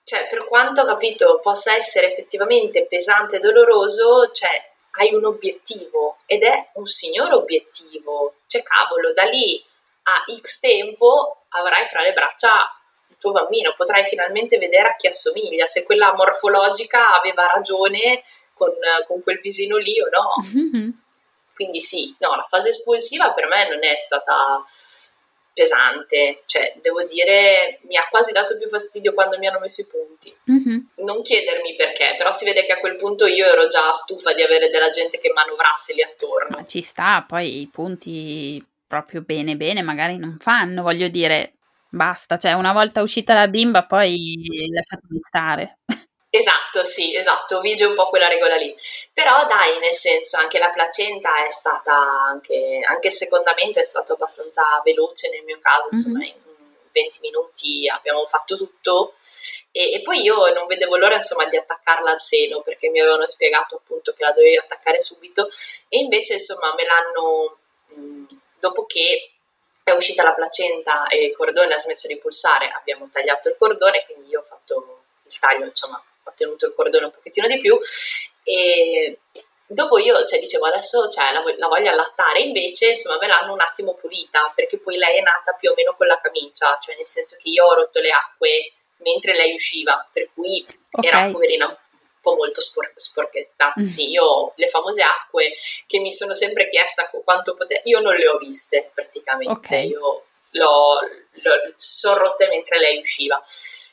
B: cioè, per quanto capito possa essere effettivamente pesante e doloroso, cioè, hai un obiettivo ed è un signor obiettivo. Cioè, cavolo, da lì a X tempo avrai fra le braccia il tuo bambino, potrai finalmente vedere a chi assomiglia, se quella morfologica aveva ragione con, con quel visino lì o no. Mm-hmm. Quindi sì, no, la fase espulsiva per me non è stata pesante, cioè devo dire mi ha quasi dato più fastidio quando mi hanno messo i punti. Mm-hmm. Non chiedermi perché, però si vede che a quel punto io ero già stufa di avere della gente che manovrasse lì attorno.
A: Ma ci sta, poi i punti proprio bene bene magari non fanno, voglio dire, basta, cioè una volta uscita la bimba poi lasciatemi stare. [laughs]
B: Esatto, sì, esatto, vige un po' quella regola lì. Però dai, nel senso, anche la placenta è stata, anche, anche il secondamento è stato abbastanza veloce nel mio caso, insomma, mm-hmm. in 20 minuti abbiamo fatto tutto e, e, poi io non vedevo l'ora insomma di attaccarla al seno perché mi avevano spiegato appunto che la dovevi attaccare subito e invece insomma me l'hanno, mh, dopo che è uscita la placenta e il cordone ha smesso di pulsare, abbiamo tagliato il cordone, quindi io ho fatto il taglio insomma ho tenuto il cordone un pochettino di più e dopo io cioè, dicevo adesso cioè, la, la, voglio allattare invece insomma me l'hanno un attimo pulita perché poi lei è nata più o meno con la camicia cioè nel senso che io ho rotto le acque mentre lei usciva per cui okay. era poverina un po' molto spor- sporchetta mm. sì io le famose acque che mi sono sempre chiesta quanto potevo io non le ho viste praticamente okay. io l'ho, l'ho, sono rotte mentre lei usciva.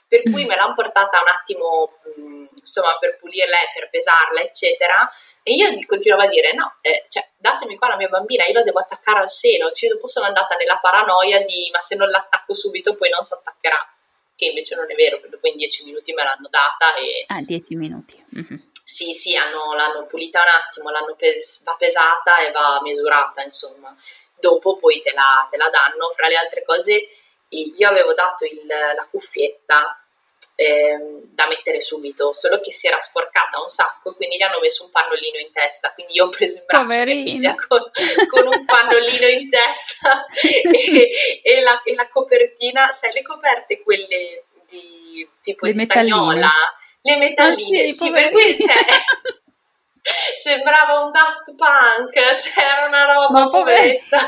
B: Per cui me l'hanno portata un attimo, mh, mm, insomma, per pulirla e per pesarla, eccetera. E io continuavo a dire: no, eh, cioè, datemi qua la mia bambina, io la devo attaccare al seno. Cioè, dopo sono andata nella paranoia di: ma se non l'attacco subito, poi non si attaccherà. Che invece non è vero, perché dopo in dieci minuti me l'hanno data. E...
A: Ah, dieci minuti. Mm-hmm.
B: Sì, sì, hanno, l'hanno pulita un attimo, l'hanno pes- va pesata e va misurata, insomma dopo poi te la, te la danno. Fra le altre cose, io avevo dato il, la cuffietta eh, da mettere subito, solo che si era sporcata un sacco, quindi gli hanno messo un pannolino in testa. Quindi io ho preso in braccio Poverina. con, con, un pannolino in testa [laughs] e, e, la, e, la, copertina, sai, le coperte quelle di tipo le di metalline. stagnola, le metalline, ah, sì, sì per cui c'è. [laughs] sembrava un Daft Punk, [laughs] c'era una roba poveretta. [laughs]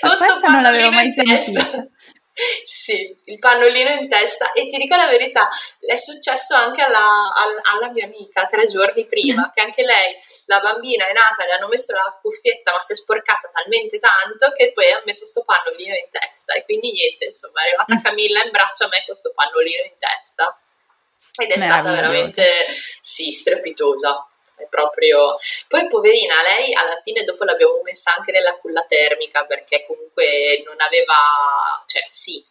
A: Questo non l'avevo mai sentita. [laughs]
B: Sì, il pannolino in testa e ti dico la verità, è successo anche alla, alla, mia amica tre giorni prima, che anche lei, la bambina è nata, le hanno messo la cuffietta ma si è sporcata talmente tanto che poi ha messo sto pannolino in testa e quindi niente, insomma è arrivata mm. Camilla in braccio a me con sto pannolino in testa ed è stata veramente, sì, strepitosa. È proprio... Poi poverina, lei alla fine dopo l'abbiamo messa anche nella culla termica perché comunque non aveva, cioè sì,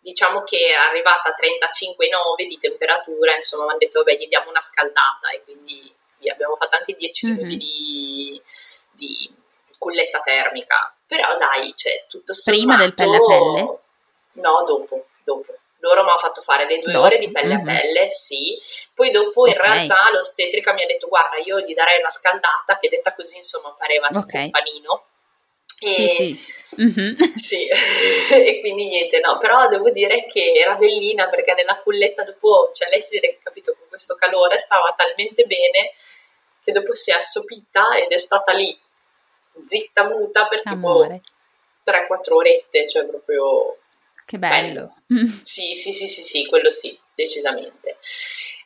B: diciamo che era arrivata a 35,9 di temperatura, insomma, mi hanno detto vabbè gli diamo una scaldata e quindi gli abbiamo fatto anche 10 mm-hmm. minuti di, di, culletta termica. Però dai, cioè tutto sommato...
A: Prima del pelle a pelle?
B: No, dopo, dopo loro mi hanno fatto fare le due no. ore di pelle a mhm. pelle, sì. Poi dopo okay. in realtà l'ostetrica mi ha detto guarda io gli darei una scaldata, che detta così insomma pareva okay. un panino. E, sì, [laughs] sì. Mm-hmm. [laughs] sì. e quindi niente, no, però devo dire che era bellina perché nella culletta dopo, cioè lei si vede, capito, con questo calore stava talmente bene che dopo si è assopita ed è stata lì zitta muta per Amore. tipo 3-4 orette, cioè proprio
A: che bello.
B: bello. [laughs] Sì, sì, sì, sì, sì, quello sì, decisamente.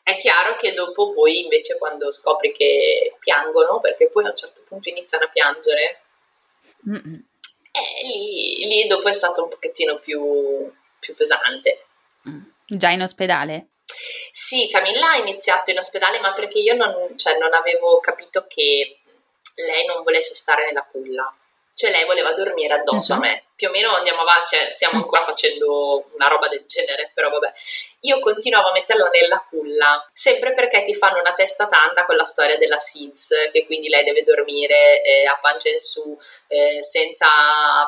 B: È chiaro che dopo poi invece quando scopri che piangono, perché poi a un certo punto iniziano a piangere, eh, lì, lì, dopo è stato un pochettino più, più pesante.
A: Mm. Già in ospedale?
B: Sì, Camilla ha iniziato in ospedale, ma perché io non, cioè, non avevo capito che lei non volesse stare nella culla. Cioè lei voleva dormire addosso uh-huh. a mhm. me. Più o meno andiamo avanti, cioè stiamo ancora facendo una roba del genere, però vabbè. Io continuavo a metterla nella culla, sempre perché ti fanno una testa tanta con la storia della SIDS, che quindi lei deve dormire eh, a pancia in su, eh, senza,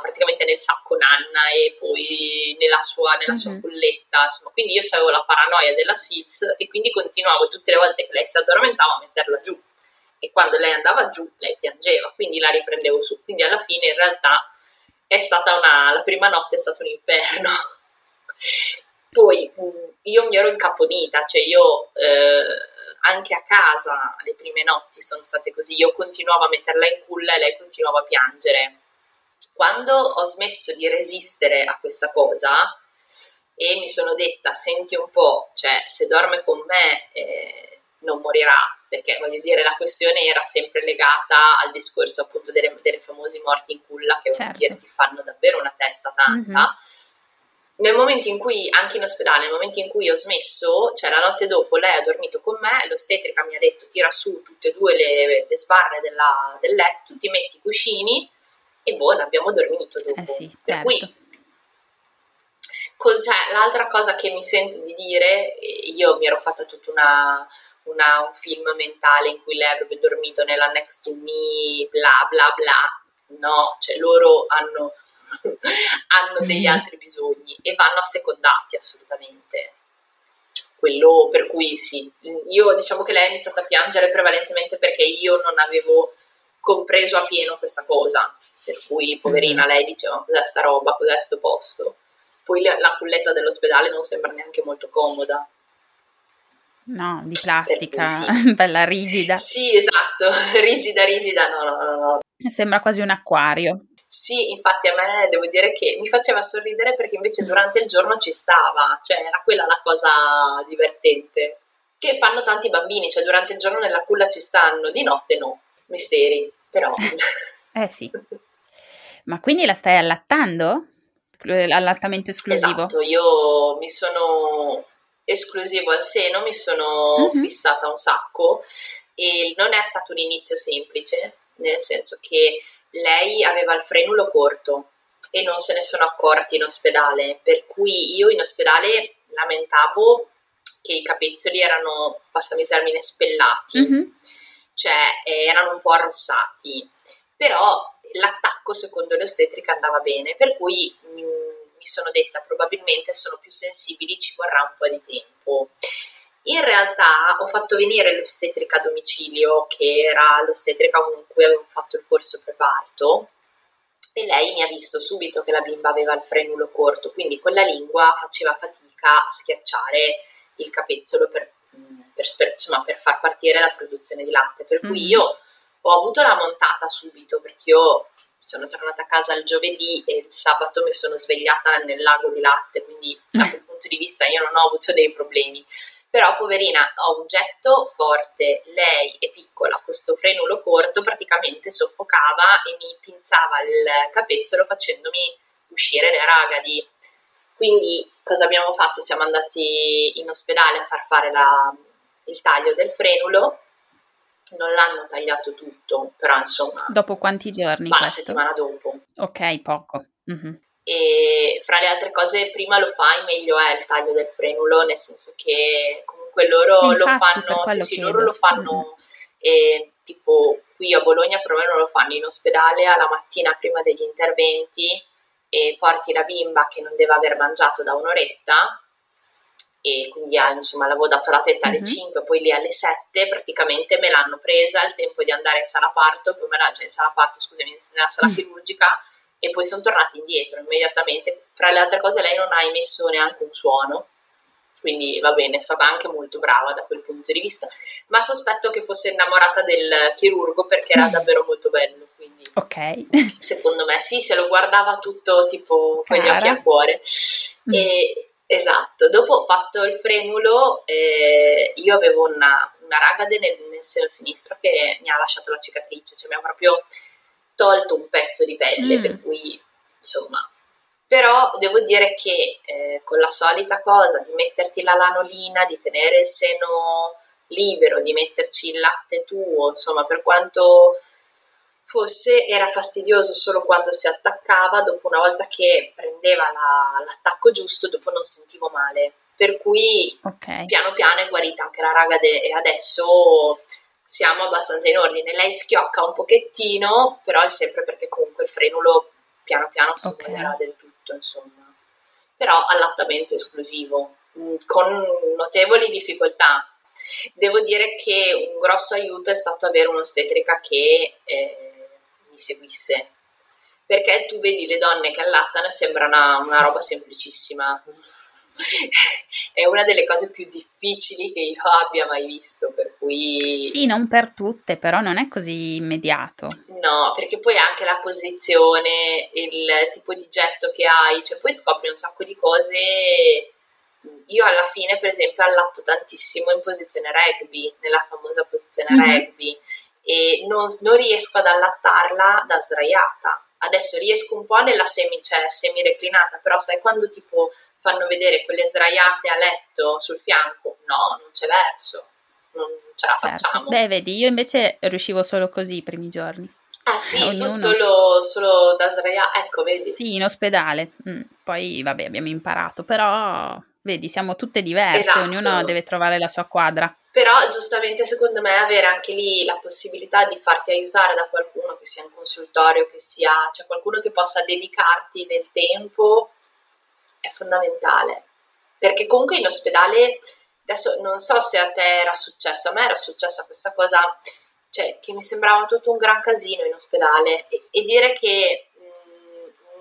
B: praticamente nel sacco nanna e poi nella sua, nella sua mhm. culletta, insomma. Quindi io avevo la paranoia della SIDS e quindi continuavo tutte le volte che lei si addormentava a metterla giù e quando lei andava giù lei piangeva, quindi la riprendevo su. Quindi alla fine in realtà è stata una, la prima notte è stato un inferno. Poi mm, io mi ero incaponita, cioè io eh, anche a casa le prime notti sono state così, io continuavo a metterla in culla e lei continuava a piangere. Quando ho smesso di resistere a questa cosa e mi sono detta, senti un po', cioè se dorme con me eh, non morirà, perché voglio dire la questione era sempre legata al discorso appunto delle, delle famosi morti in culla che certo. dire, ti fanno davvero una testa tanta. Mm-hmm nel momento in cui, anche in ospedale, nel momento in cui ho smesso, cioè la notte dopo lei ha dormito con me, l'ostetrica mi ha detto tira su tutte e due le, le sbarre della, del letto, ti metti i cuscini e buono, abbiamo dormito dopo.
A: Eh sì,
B: per certo. cui, col, cioè, l'altra cosa che mi sento di dire, io mi ero fatta tutta una, una, un film mentale in cui lei avrebbe dormito nella next to me, bla bla bla, no, cioè loro hanno [laughs] hanno degli mm-hmm. altri bisogni e vanno assecondati assolutamente. Quello per cui sì, io diciamo che lei ha iniziato a piangere prevalentemente perché io non avevo compreso a pieno questa cosa, per cui poverina mm-hmm. lei diceva cos'è sta roba, cos'è sto posto. Poi la, la culletta dell'ospedale non sembra neanche molto comoda.
A: No, di plastica, sì. [laughs] bella rigida.
B: Sì, esatto, [laughs] rigida, rigida, no, no, no, no.
A: Sembra quasi un acquario.
B: Sì, infatti a me devo dire che mi faceva sorridere perché invece durante il giorno ci stava, cioè era quella la cosa divertente. Che fanno tanti bambini, cioè durante il giorno nella culla ci stanno, di notte no, misteri, però. [laughs]
A: eh sì. Ma quindi la stai allattando? Allattamento esclusivo?
B: Esatto, io mi sono esclusivo al seno, mi sono mm-hmm. fissata un sacco e non è stato un inizio semplice, nel senso che lei aveva il frenulo corto e non se ne sono accorti in ospedale, per cui io in ospedale lamentavo che i capezzoli erano, passami il termine, spellati, mm-hmm. cioè eh, erano un po' arrossati, però l'attacco secondo l'ostetrica andava bene, per cui mh, mm, mi sono detta probabilmente sono più sensibili, ci vorrà un po' di tempo. In realtà ho fatto venire l'ostetrica a domicilio, che era l'ostetrica con cui avevo fatto il corso preparto, e lei mi ha visto subito che la bimba aveva il frenulo corto, quindi con la lingua faceva fatica a schiacciare il capezzolo per, per, insomma, per far partire la produzione di latte. Per cui mm-hmm. io ho avuto la montata subito perché io sono tornata a casa il giovedì e il sabato mi sono svegliata nel lago di latte, quindi da quel punto di vista io non ho avuto dei problemi. Però poverina, ho un getto forte, lei è piccola, questo frenulo corto praticamente soffocava e mi pinzava il capezzolo facendomi uscire le ragadi. Quindi cosa abbiamo fatto? Siamo andati in ospedale a far fare la, il taglio del frenulo non l'hanno tagliato tutto, però insomma...
A: Dopo quanti giorni?
B: Ma la settimana dopo.
A: Ok, poco. Mm-hmm.
B: E fra le altre cose, prima lo fai, meglio è il taglio del frenulo, nel senso che comunque loro Infatti, lo fanno, sì, sì, loro lo fanno, mm-hmm. e, tipo qui a Bologna perlomeno lo fanno in ospedale alla mattina prima degli interventi e porti la bimba che non deve aver mangiato da un'oretta e quindi ah, insomma l'avevo dato la tetta alle uh-huh. 5, poi lì alle 7 praticamente me l'hanno presa il tempo di andare in sala parto, poi me la, cioè in sala parto, scusami, nella sala uh-huh. chirurgica e poi sono tornati indietro immediatamente. Fra le altre cose lei non ha emesso neanche un suono, quindi va bene, è stata anche molto brava da quel punto di vista, ma sospetto che fosse innamorata del chirurgo perché era davvero molto bello. Quindi,
A: ok.
B: Secondo me sì, se lo guardava tutto tipo con gli occhi a cuore. Mm. E, Esatto, dopo ho fatto il frenulo, eh, io avevo una, una ragade nel, nel, seno sinistro che mi ha lasciato la cicatrice, cioè mi ha proprio tolto un pezzo di pelle, mm. per cui insomma... Però devo dire che eh, con la solita cosa di metterti la lanolina, di tenere il seno libero, di metterci il latte tuo, insomma per quanto fosse era fastidioso solo quando si attaccava, dopo una volta che prendeva la, l'attacco giusto, dopo non sentivo male. Per cui okay. piano piano è guarita anche la raga de, e adesso siamo abbastanza in ordine. Lei schiocca un pochettino, però è sempre perché comunque il frenulo piano piano si okay. del tutto, insomma. Però allattamento esclusivo, mm, con notevoli difficoltà. Devo dire che un grosso aiuto è stato avere un'ostetrica che eh, mi seguisse, perché tu vedi le donne che allattano e sembra una, una roba semplicissima. [laughs] è una delle cose più difficili che io abbia mai visto, per cui...
A: Sì, non per tutte, però non è così immediato.
B: No, perché poi anche la posizione, il tipo di getto che hai, cioè poi scopri un sacco di cose. Io alla fine, per esempio, allatto tantissimo in posizione rugby, nella famosa posizione mm-hmm. rugby, e non, non riesco ad allattarla da sdraiata adesso riesco un po' nella semi, cioè semi reclinata, però sai quando tipo fanno vedere quelle sdraiate a letto sul fianco? No, non c'è verso, non ce la certo. facciamo.
A: Beh, vedi, io invece riuscivo solo così i primi giorni.
B: Ah sì, Ognuno... tu solo, solo da sdraiare, ecco, vedi.
A: Sì, in ospedale, mm, poi vabbè abbiamo imparato, però vedi, siamo tutte diverse, esatto. ognuno deve trovare la sua quadra.
B: Però giustamente secondo me avere anche lì la possibilità di farti aiutare da qualcuno, che sia in consultorio, che sia cioè qualcuno che possa dedicarti del tempo, è fondamentale. Perché comunque in ospedale, adesso non so se a te era successo, a me era successa questa cosa, cioè che mi sembrava tutto un gran casino in ospedale e, e dire che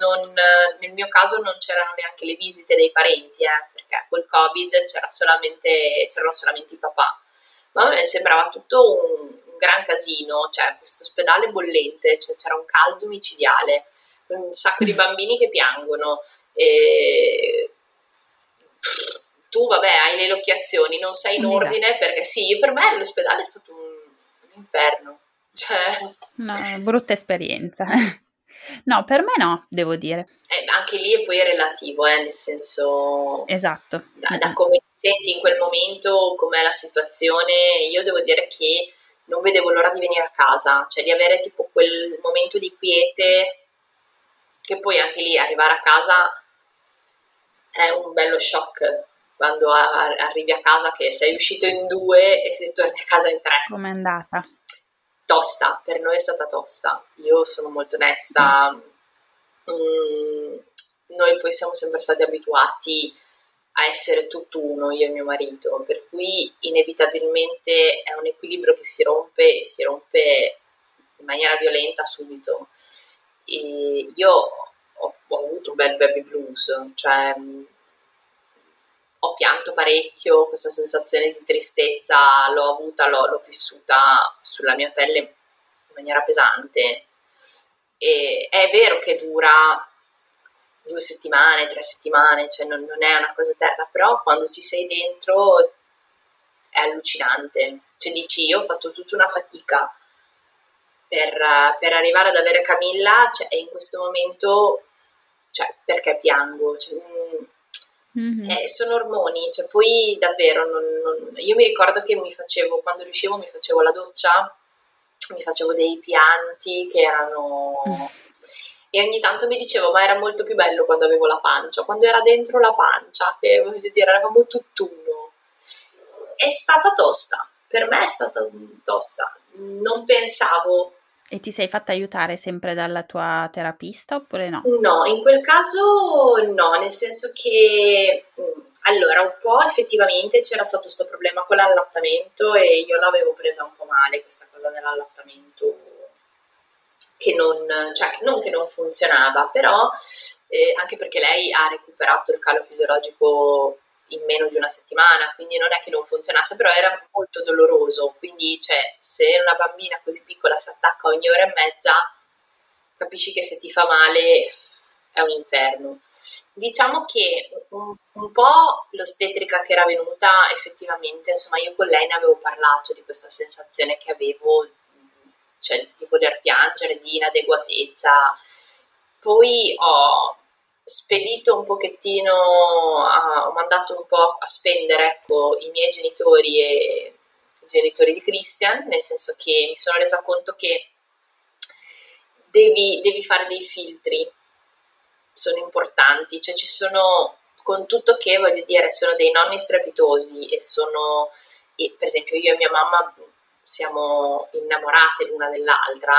B: non, nel mio caso non c'erano neanche le visite dei parenti, eh, perché col covid c'era solamente, c'erano solamente i papà ma a me sembrava tutto un, un gran casino, cioè questo ospedale bollente, cioè c'era un caldo micidiale, un sacco di [laughs] bambini che piangono. E... Tu, vabbè, hai le lochiazioni, non sei in esatto. ordine perché sì, per me l'ospedale è stato un, un inferno. Cioè...
A: Una brutta esperienza. [laughs] No, per me no, devo dire.
B: Eh, anche lì è poi relativo, eh, nel senso...
A: Esatto.
B: Da, da come ti senti in quel momento, com'è la situazione, io devo dire che non vedevo l'ora di venire a casa, cioè di avere tipo quel momento di quiete, che poi anche lì arrivare a casa è un bello shock quando arrivi a casa che sei uscito in due e torni a casa in tre.
A: Com'è andata?
B: Tosta, per noi è stata tosta. Io sono molto onesta. Mm, noi poi siamo sempre stati abituati a essere tutt'uno, io e mio marito, per cui inevitabilmente è un equilibrio che si rompe e si rompe in maniera violenta subito. E io ho, ho avuto un bel baby blues, cioè ho pianto parecchio, questa sensazione di tristezza l'ho avuta, l'ho, l'ho vissuta sulla mia pelle in maniera pesante. E è vero che dura due settimane, tre settimane, cioè non, non, è una cosa eterna, però quando ci sei dentro è allucinante. Cioè dici, io ho fatto tutta una fatica per, per arrivare ad avere Camilla cioè, e in questo momento, cioè, perché piango? Cioè, mm, Mm-hmm. Eh, sono ormoni, cioè poi davvero non, non... io mi ricordo che mi facevo, quando riuscivo mi facevo la doccia, mi facevo dei pianti che erano... Mm. E ogni tanto mi dicevo, ma era molto più bello quando avevo la pancia, quando era dentro la pancia, che voglio dire, eravamo tutt'uno. È stata tosta, per me è stata tosta. Non pensavo
A: e ti sei fatta aiutare sempre dalla tua terapista oppure no?
B: No, in quel caso no, nel senso che mm, allora un po' effettivamente c'era stato questo problema con l'allattamento e io l'avevo presa un po' male questa cosa dell'allattamento che non, cioè, non che non funzionava, però eh, anche perché lei ha recuperato il calo fisiologico in meno di una settimana, quindi non è che non funzionasse, però era molto doloroso, quindi cioè, se una bambina così piccola si attacca ogni ora e mezza, capisci che se ti fa male è un inferno. Diciamo che un, un po' l'ostetrica che era venuta, effettivamente, insomma, io con lei ne avevo parlato di questa sensazione che avevo, cioè di voler piangere, di inadeguatezza. Poi ho, spedito un pochettino, a, ho mandato un po' a spendere ecco, i miei genitori e i genitori di Christian, nel senso che mi sono resa conto che devi, devi fare dei filtri, sono importanti, cioè ci sono, con tutto che voglio dire, sono dei nonni strepitosi e sono, e per esempio io e mia mamma siamo innamorate l'una dell'altra,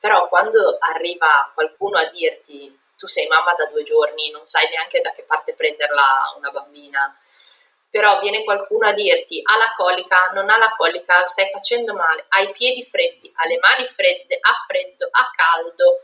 B: però quando arriva qualcuno a dirti tu sei mamma da due giorni, non sai neanche da che parte prenderla una bambina. Però viene qualcuno a dirti ha la colica, non ha la colica, stai facendo male, hai i piedi freddi, ha le mani fredde, ha freddo, ha caldo.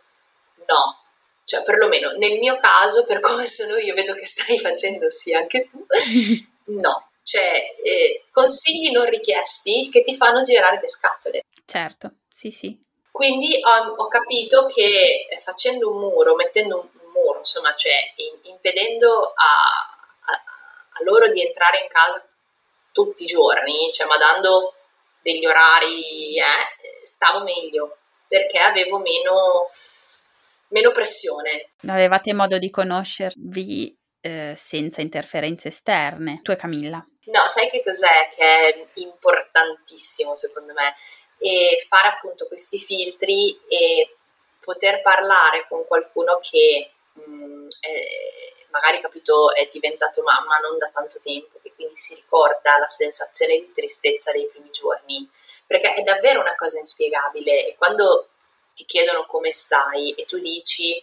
B: No, Cioè, perlomeno nel mio caso, per come sono io, vedo che stai facendo sì anche tu, [laughs] no. Cioè, eh, consigli non richiesti che ti fanno girare le scatole.
A: Certo, sì, sì.
B: Quindi ho, ho capito che eh, facendo un muro, mettendo un, un muro, insomma, cioè in, impedendo a, a, a loro di entrare in casa tutti i giorni, cioè ma dando degli orari, eh, stavo meglio perché avevo meno, meno pressione.
A: Avevate modo di conoscervi eh, senza interferenze esterne, tu e Camilla?
B: No, sai che cos'è che è importantissimo secondo me? E fare appunto questi filtri e poter parlare con qualcuno che mh, mm, è, magari capito è diventato mamma non da tanto tempo, che quindi si ricorda la sensazione di tristezza dei primi giorni, perché è davvero una cosa inspiegabile e quando ti chiedono come stai e tu dici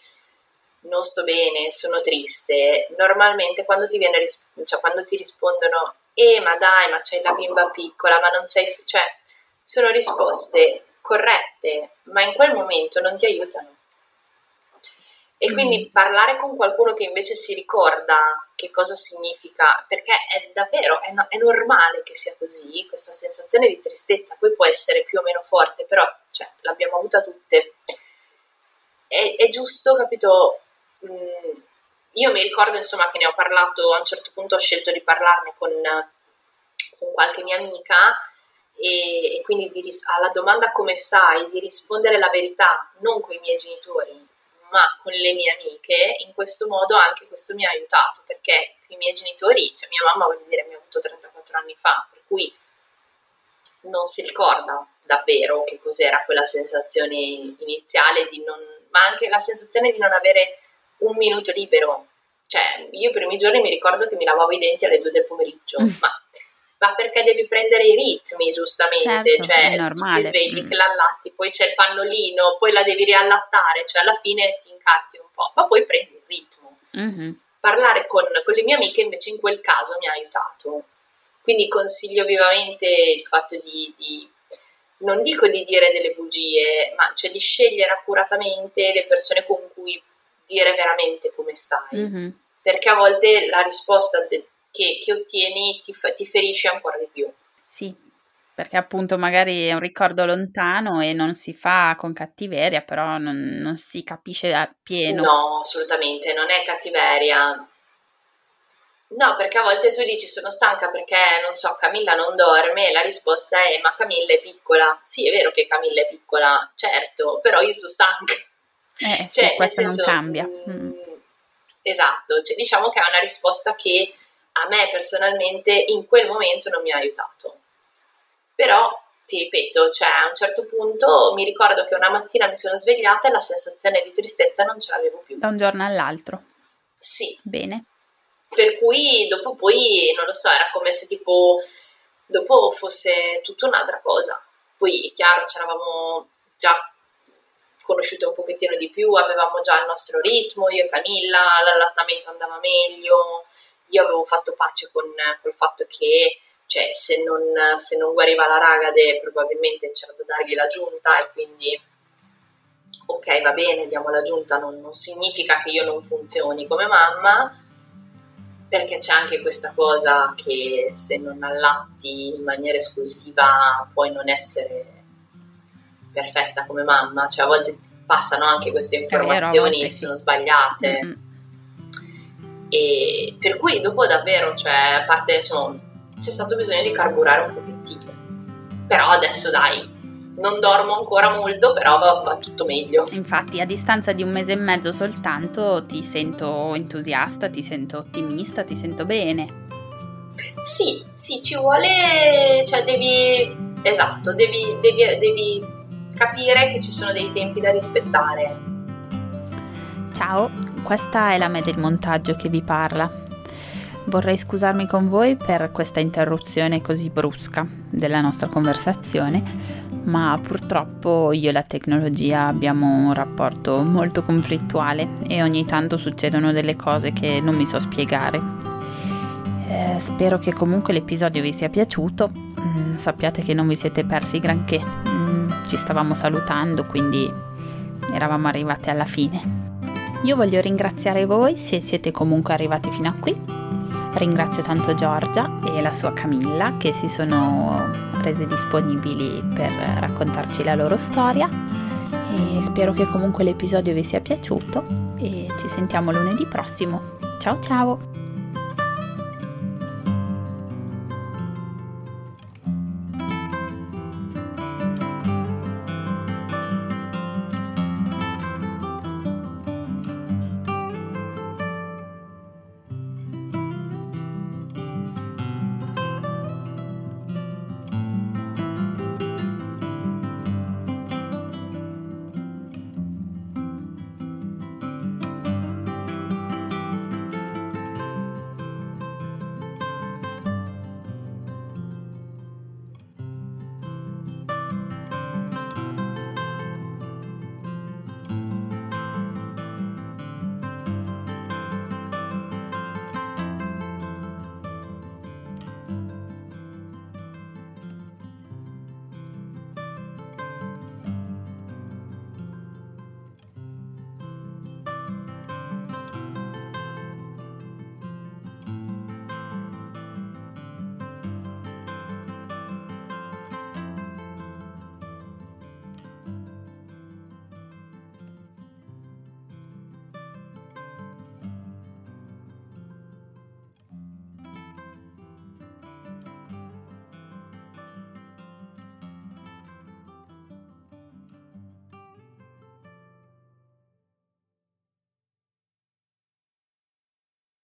B: non sto bene, sono triste, normalmente quando ti, viene, cioè, quando ti rispondono eh ma dai, ma c'hai la bimba piccola, ma non sei, cioè sono risposte corrette, ma in quel momento non ti aiutano e quindi mm. parlare con qualcuno che invece si ricorda che cosa significa, perché è davvero, è, no, è, normale che sia così, questa sensazione di tristezza, poi può essere più o meno forte, però cioè, l'abbiamo avuta tutte. È, è giusto, capito? Mm, io mi ricordo insomma che ne ho parlato, a un certo punto ho scelto di parlarne con, con qualche mia amica e, e quindi di, alla domanda come stai, di rispondere la verità, non con i miei genitori, ma con le mie amiche, in questo modo anche questo mi ha aiutato, perché i miei genitori, cioè mia mamma voglio dire mi ha avuto 34 anni fa, per cui non si ricorda davvero che cos'era quella sensazione iniziale di non, ma anche la sensazione di non avere un minuto libero. Cioè, io i primi giorni mi ricordo che mi lavavo i denti alle due del pomeriggio, mm. ma ma perché devi prendere i ritmi giustamente, certo, cioè tu ti svegli mm. che l'allatti, poi c'è il pannolino, poi la devi riallattare, cioè alla fine ti incarti un po', ma poi prendi il ritmo. Mm-hmm. Parlare con, con, le mie amiche invece in quel caso mi ha aiutato, quindi consiglio vivamente il fatto di, di non dico di dire delle bugie, ma cioè di scegliere accuratamente le persone con cui dire veramente come stai. Mm-hmm. Perché a volte la risposta de- che, che ottieni ti, ti ferisce ancora di più.
A: Sì, perché appunto magari è un ricordo lontano e non si fa con cattiveria, però non, non si capisce appieno.
B: No, assolutamente, non è cattiveria. No, perché a volte tu dici sono stanca perché, non so, Camilla non dorme e la risposta è ma Camilla è piccola. Sì, è vero che Camilla è piccola, certo, però io sono stanca.
A: Eh, cioè, sì, questo senso, non cambia. Mm. mm.
B: Esatto, cioè, diciamo che è una risposta che a me personalmente in quel momento non mi ha aiutato. Però, ti ripeto, cioè a un certo punto mi ricordo che una mattina mi sono svegliata e la sensazione di tristezza non ce l'avevo più.
A: Da un giorno all'altro?
B: Sì.
A: Bene.
B: Per cui dopo poi, non lo so, era come se tipo dopo fosse tutta un'altra cosa. Poi è chiaro, ci eravamo già conosciute un pochettino di più, avevamo già il nostro ritmo, io e Camilla, l'allattamento andava meglio, io avevo fatto pace con col fatto che cioè, se, non, se non guariva la ragade probabilmente c'era da dargli la giunta e quindi ok va bene diamo la giunta non, non significa che io non funzioni come mamma perché c'è anche questa cosa che se non allatti in maniera esclusiva puoi non essere perfetta come mamma, cioè a volte passano anche queste informazioni e sono sbagliate. Mm-hmm. E per cui dopo davvero, cioè, a parte insomma, c'è stato bisogno di carburare un pochettino. Però adesso dai, non dormo ancora molto, però va, va, tutto meglio.
A: Infatti, a distanza di un mese e mezzo soltanto ti sento entusiasta, ti sento ottimista, ti sento bene.
B: Sì, sì, ci vuole, cioè devi, esatto, devi, devi, devi capire che ci sono dei tempi da rispettare.
A: Ciao, questa è la me del montaggio che vi parla. Vorrei scusarmi con voi per questa interruzione così brusca della nostra conversazione, ma purtroppo io e la tecnologia abbiamo un rapporto molto conflittuale e ogni tanto succedono delle cose che non mi so spiegare. Eh, spero che comunque l'episodio vi sia piaciuto, mm, sappiate che non vi siete persi granché ci stavamo salutando, quindi eravamo arrivati alla fine. Io voglio ringraziare voi se siete comunque arrivati fino a qui. Ringrazio tanto Giorgia e la sua Camilla che si sono rese disponibili per raccontarci la loro storia e spero che comunque l'episodio vi sia piaciuto e ci sentiamo lunedì prossimo. Ciao ciao!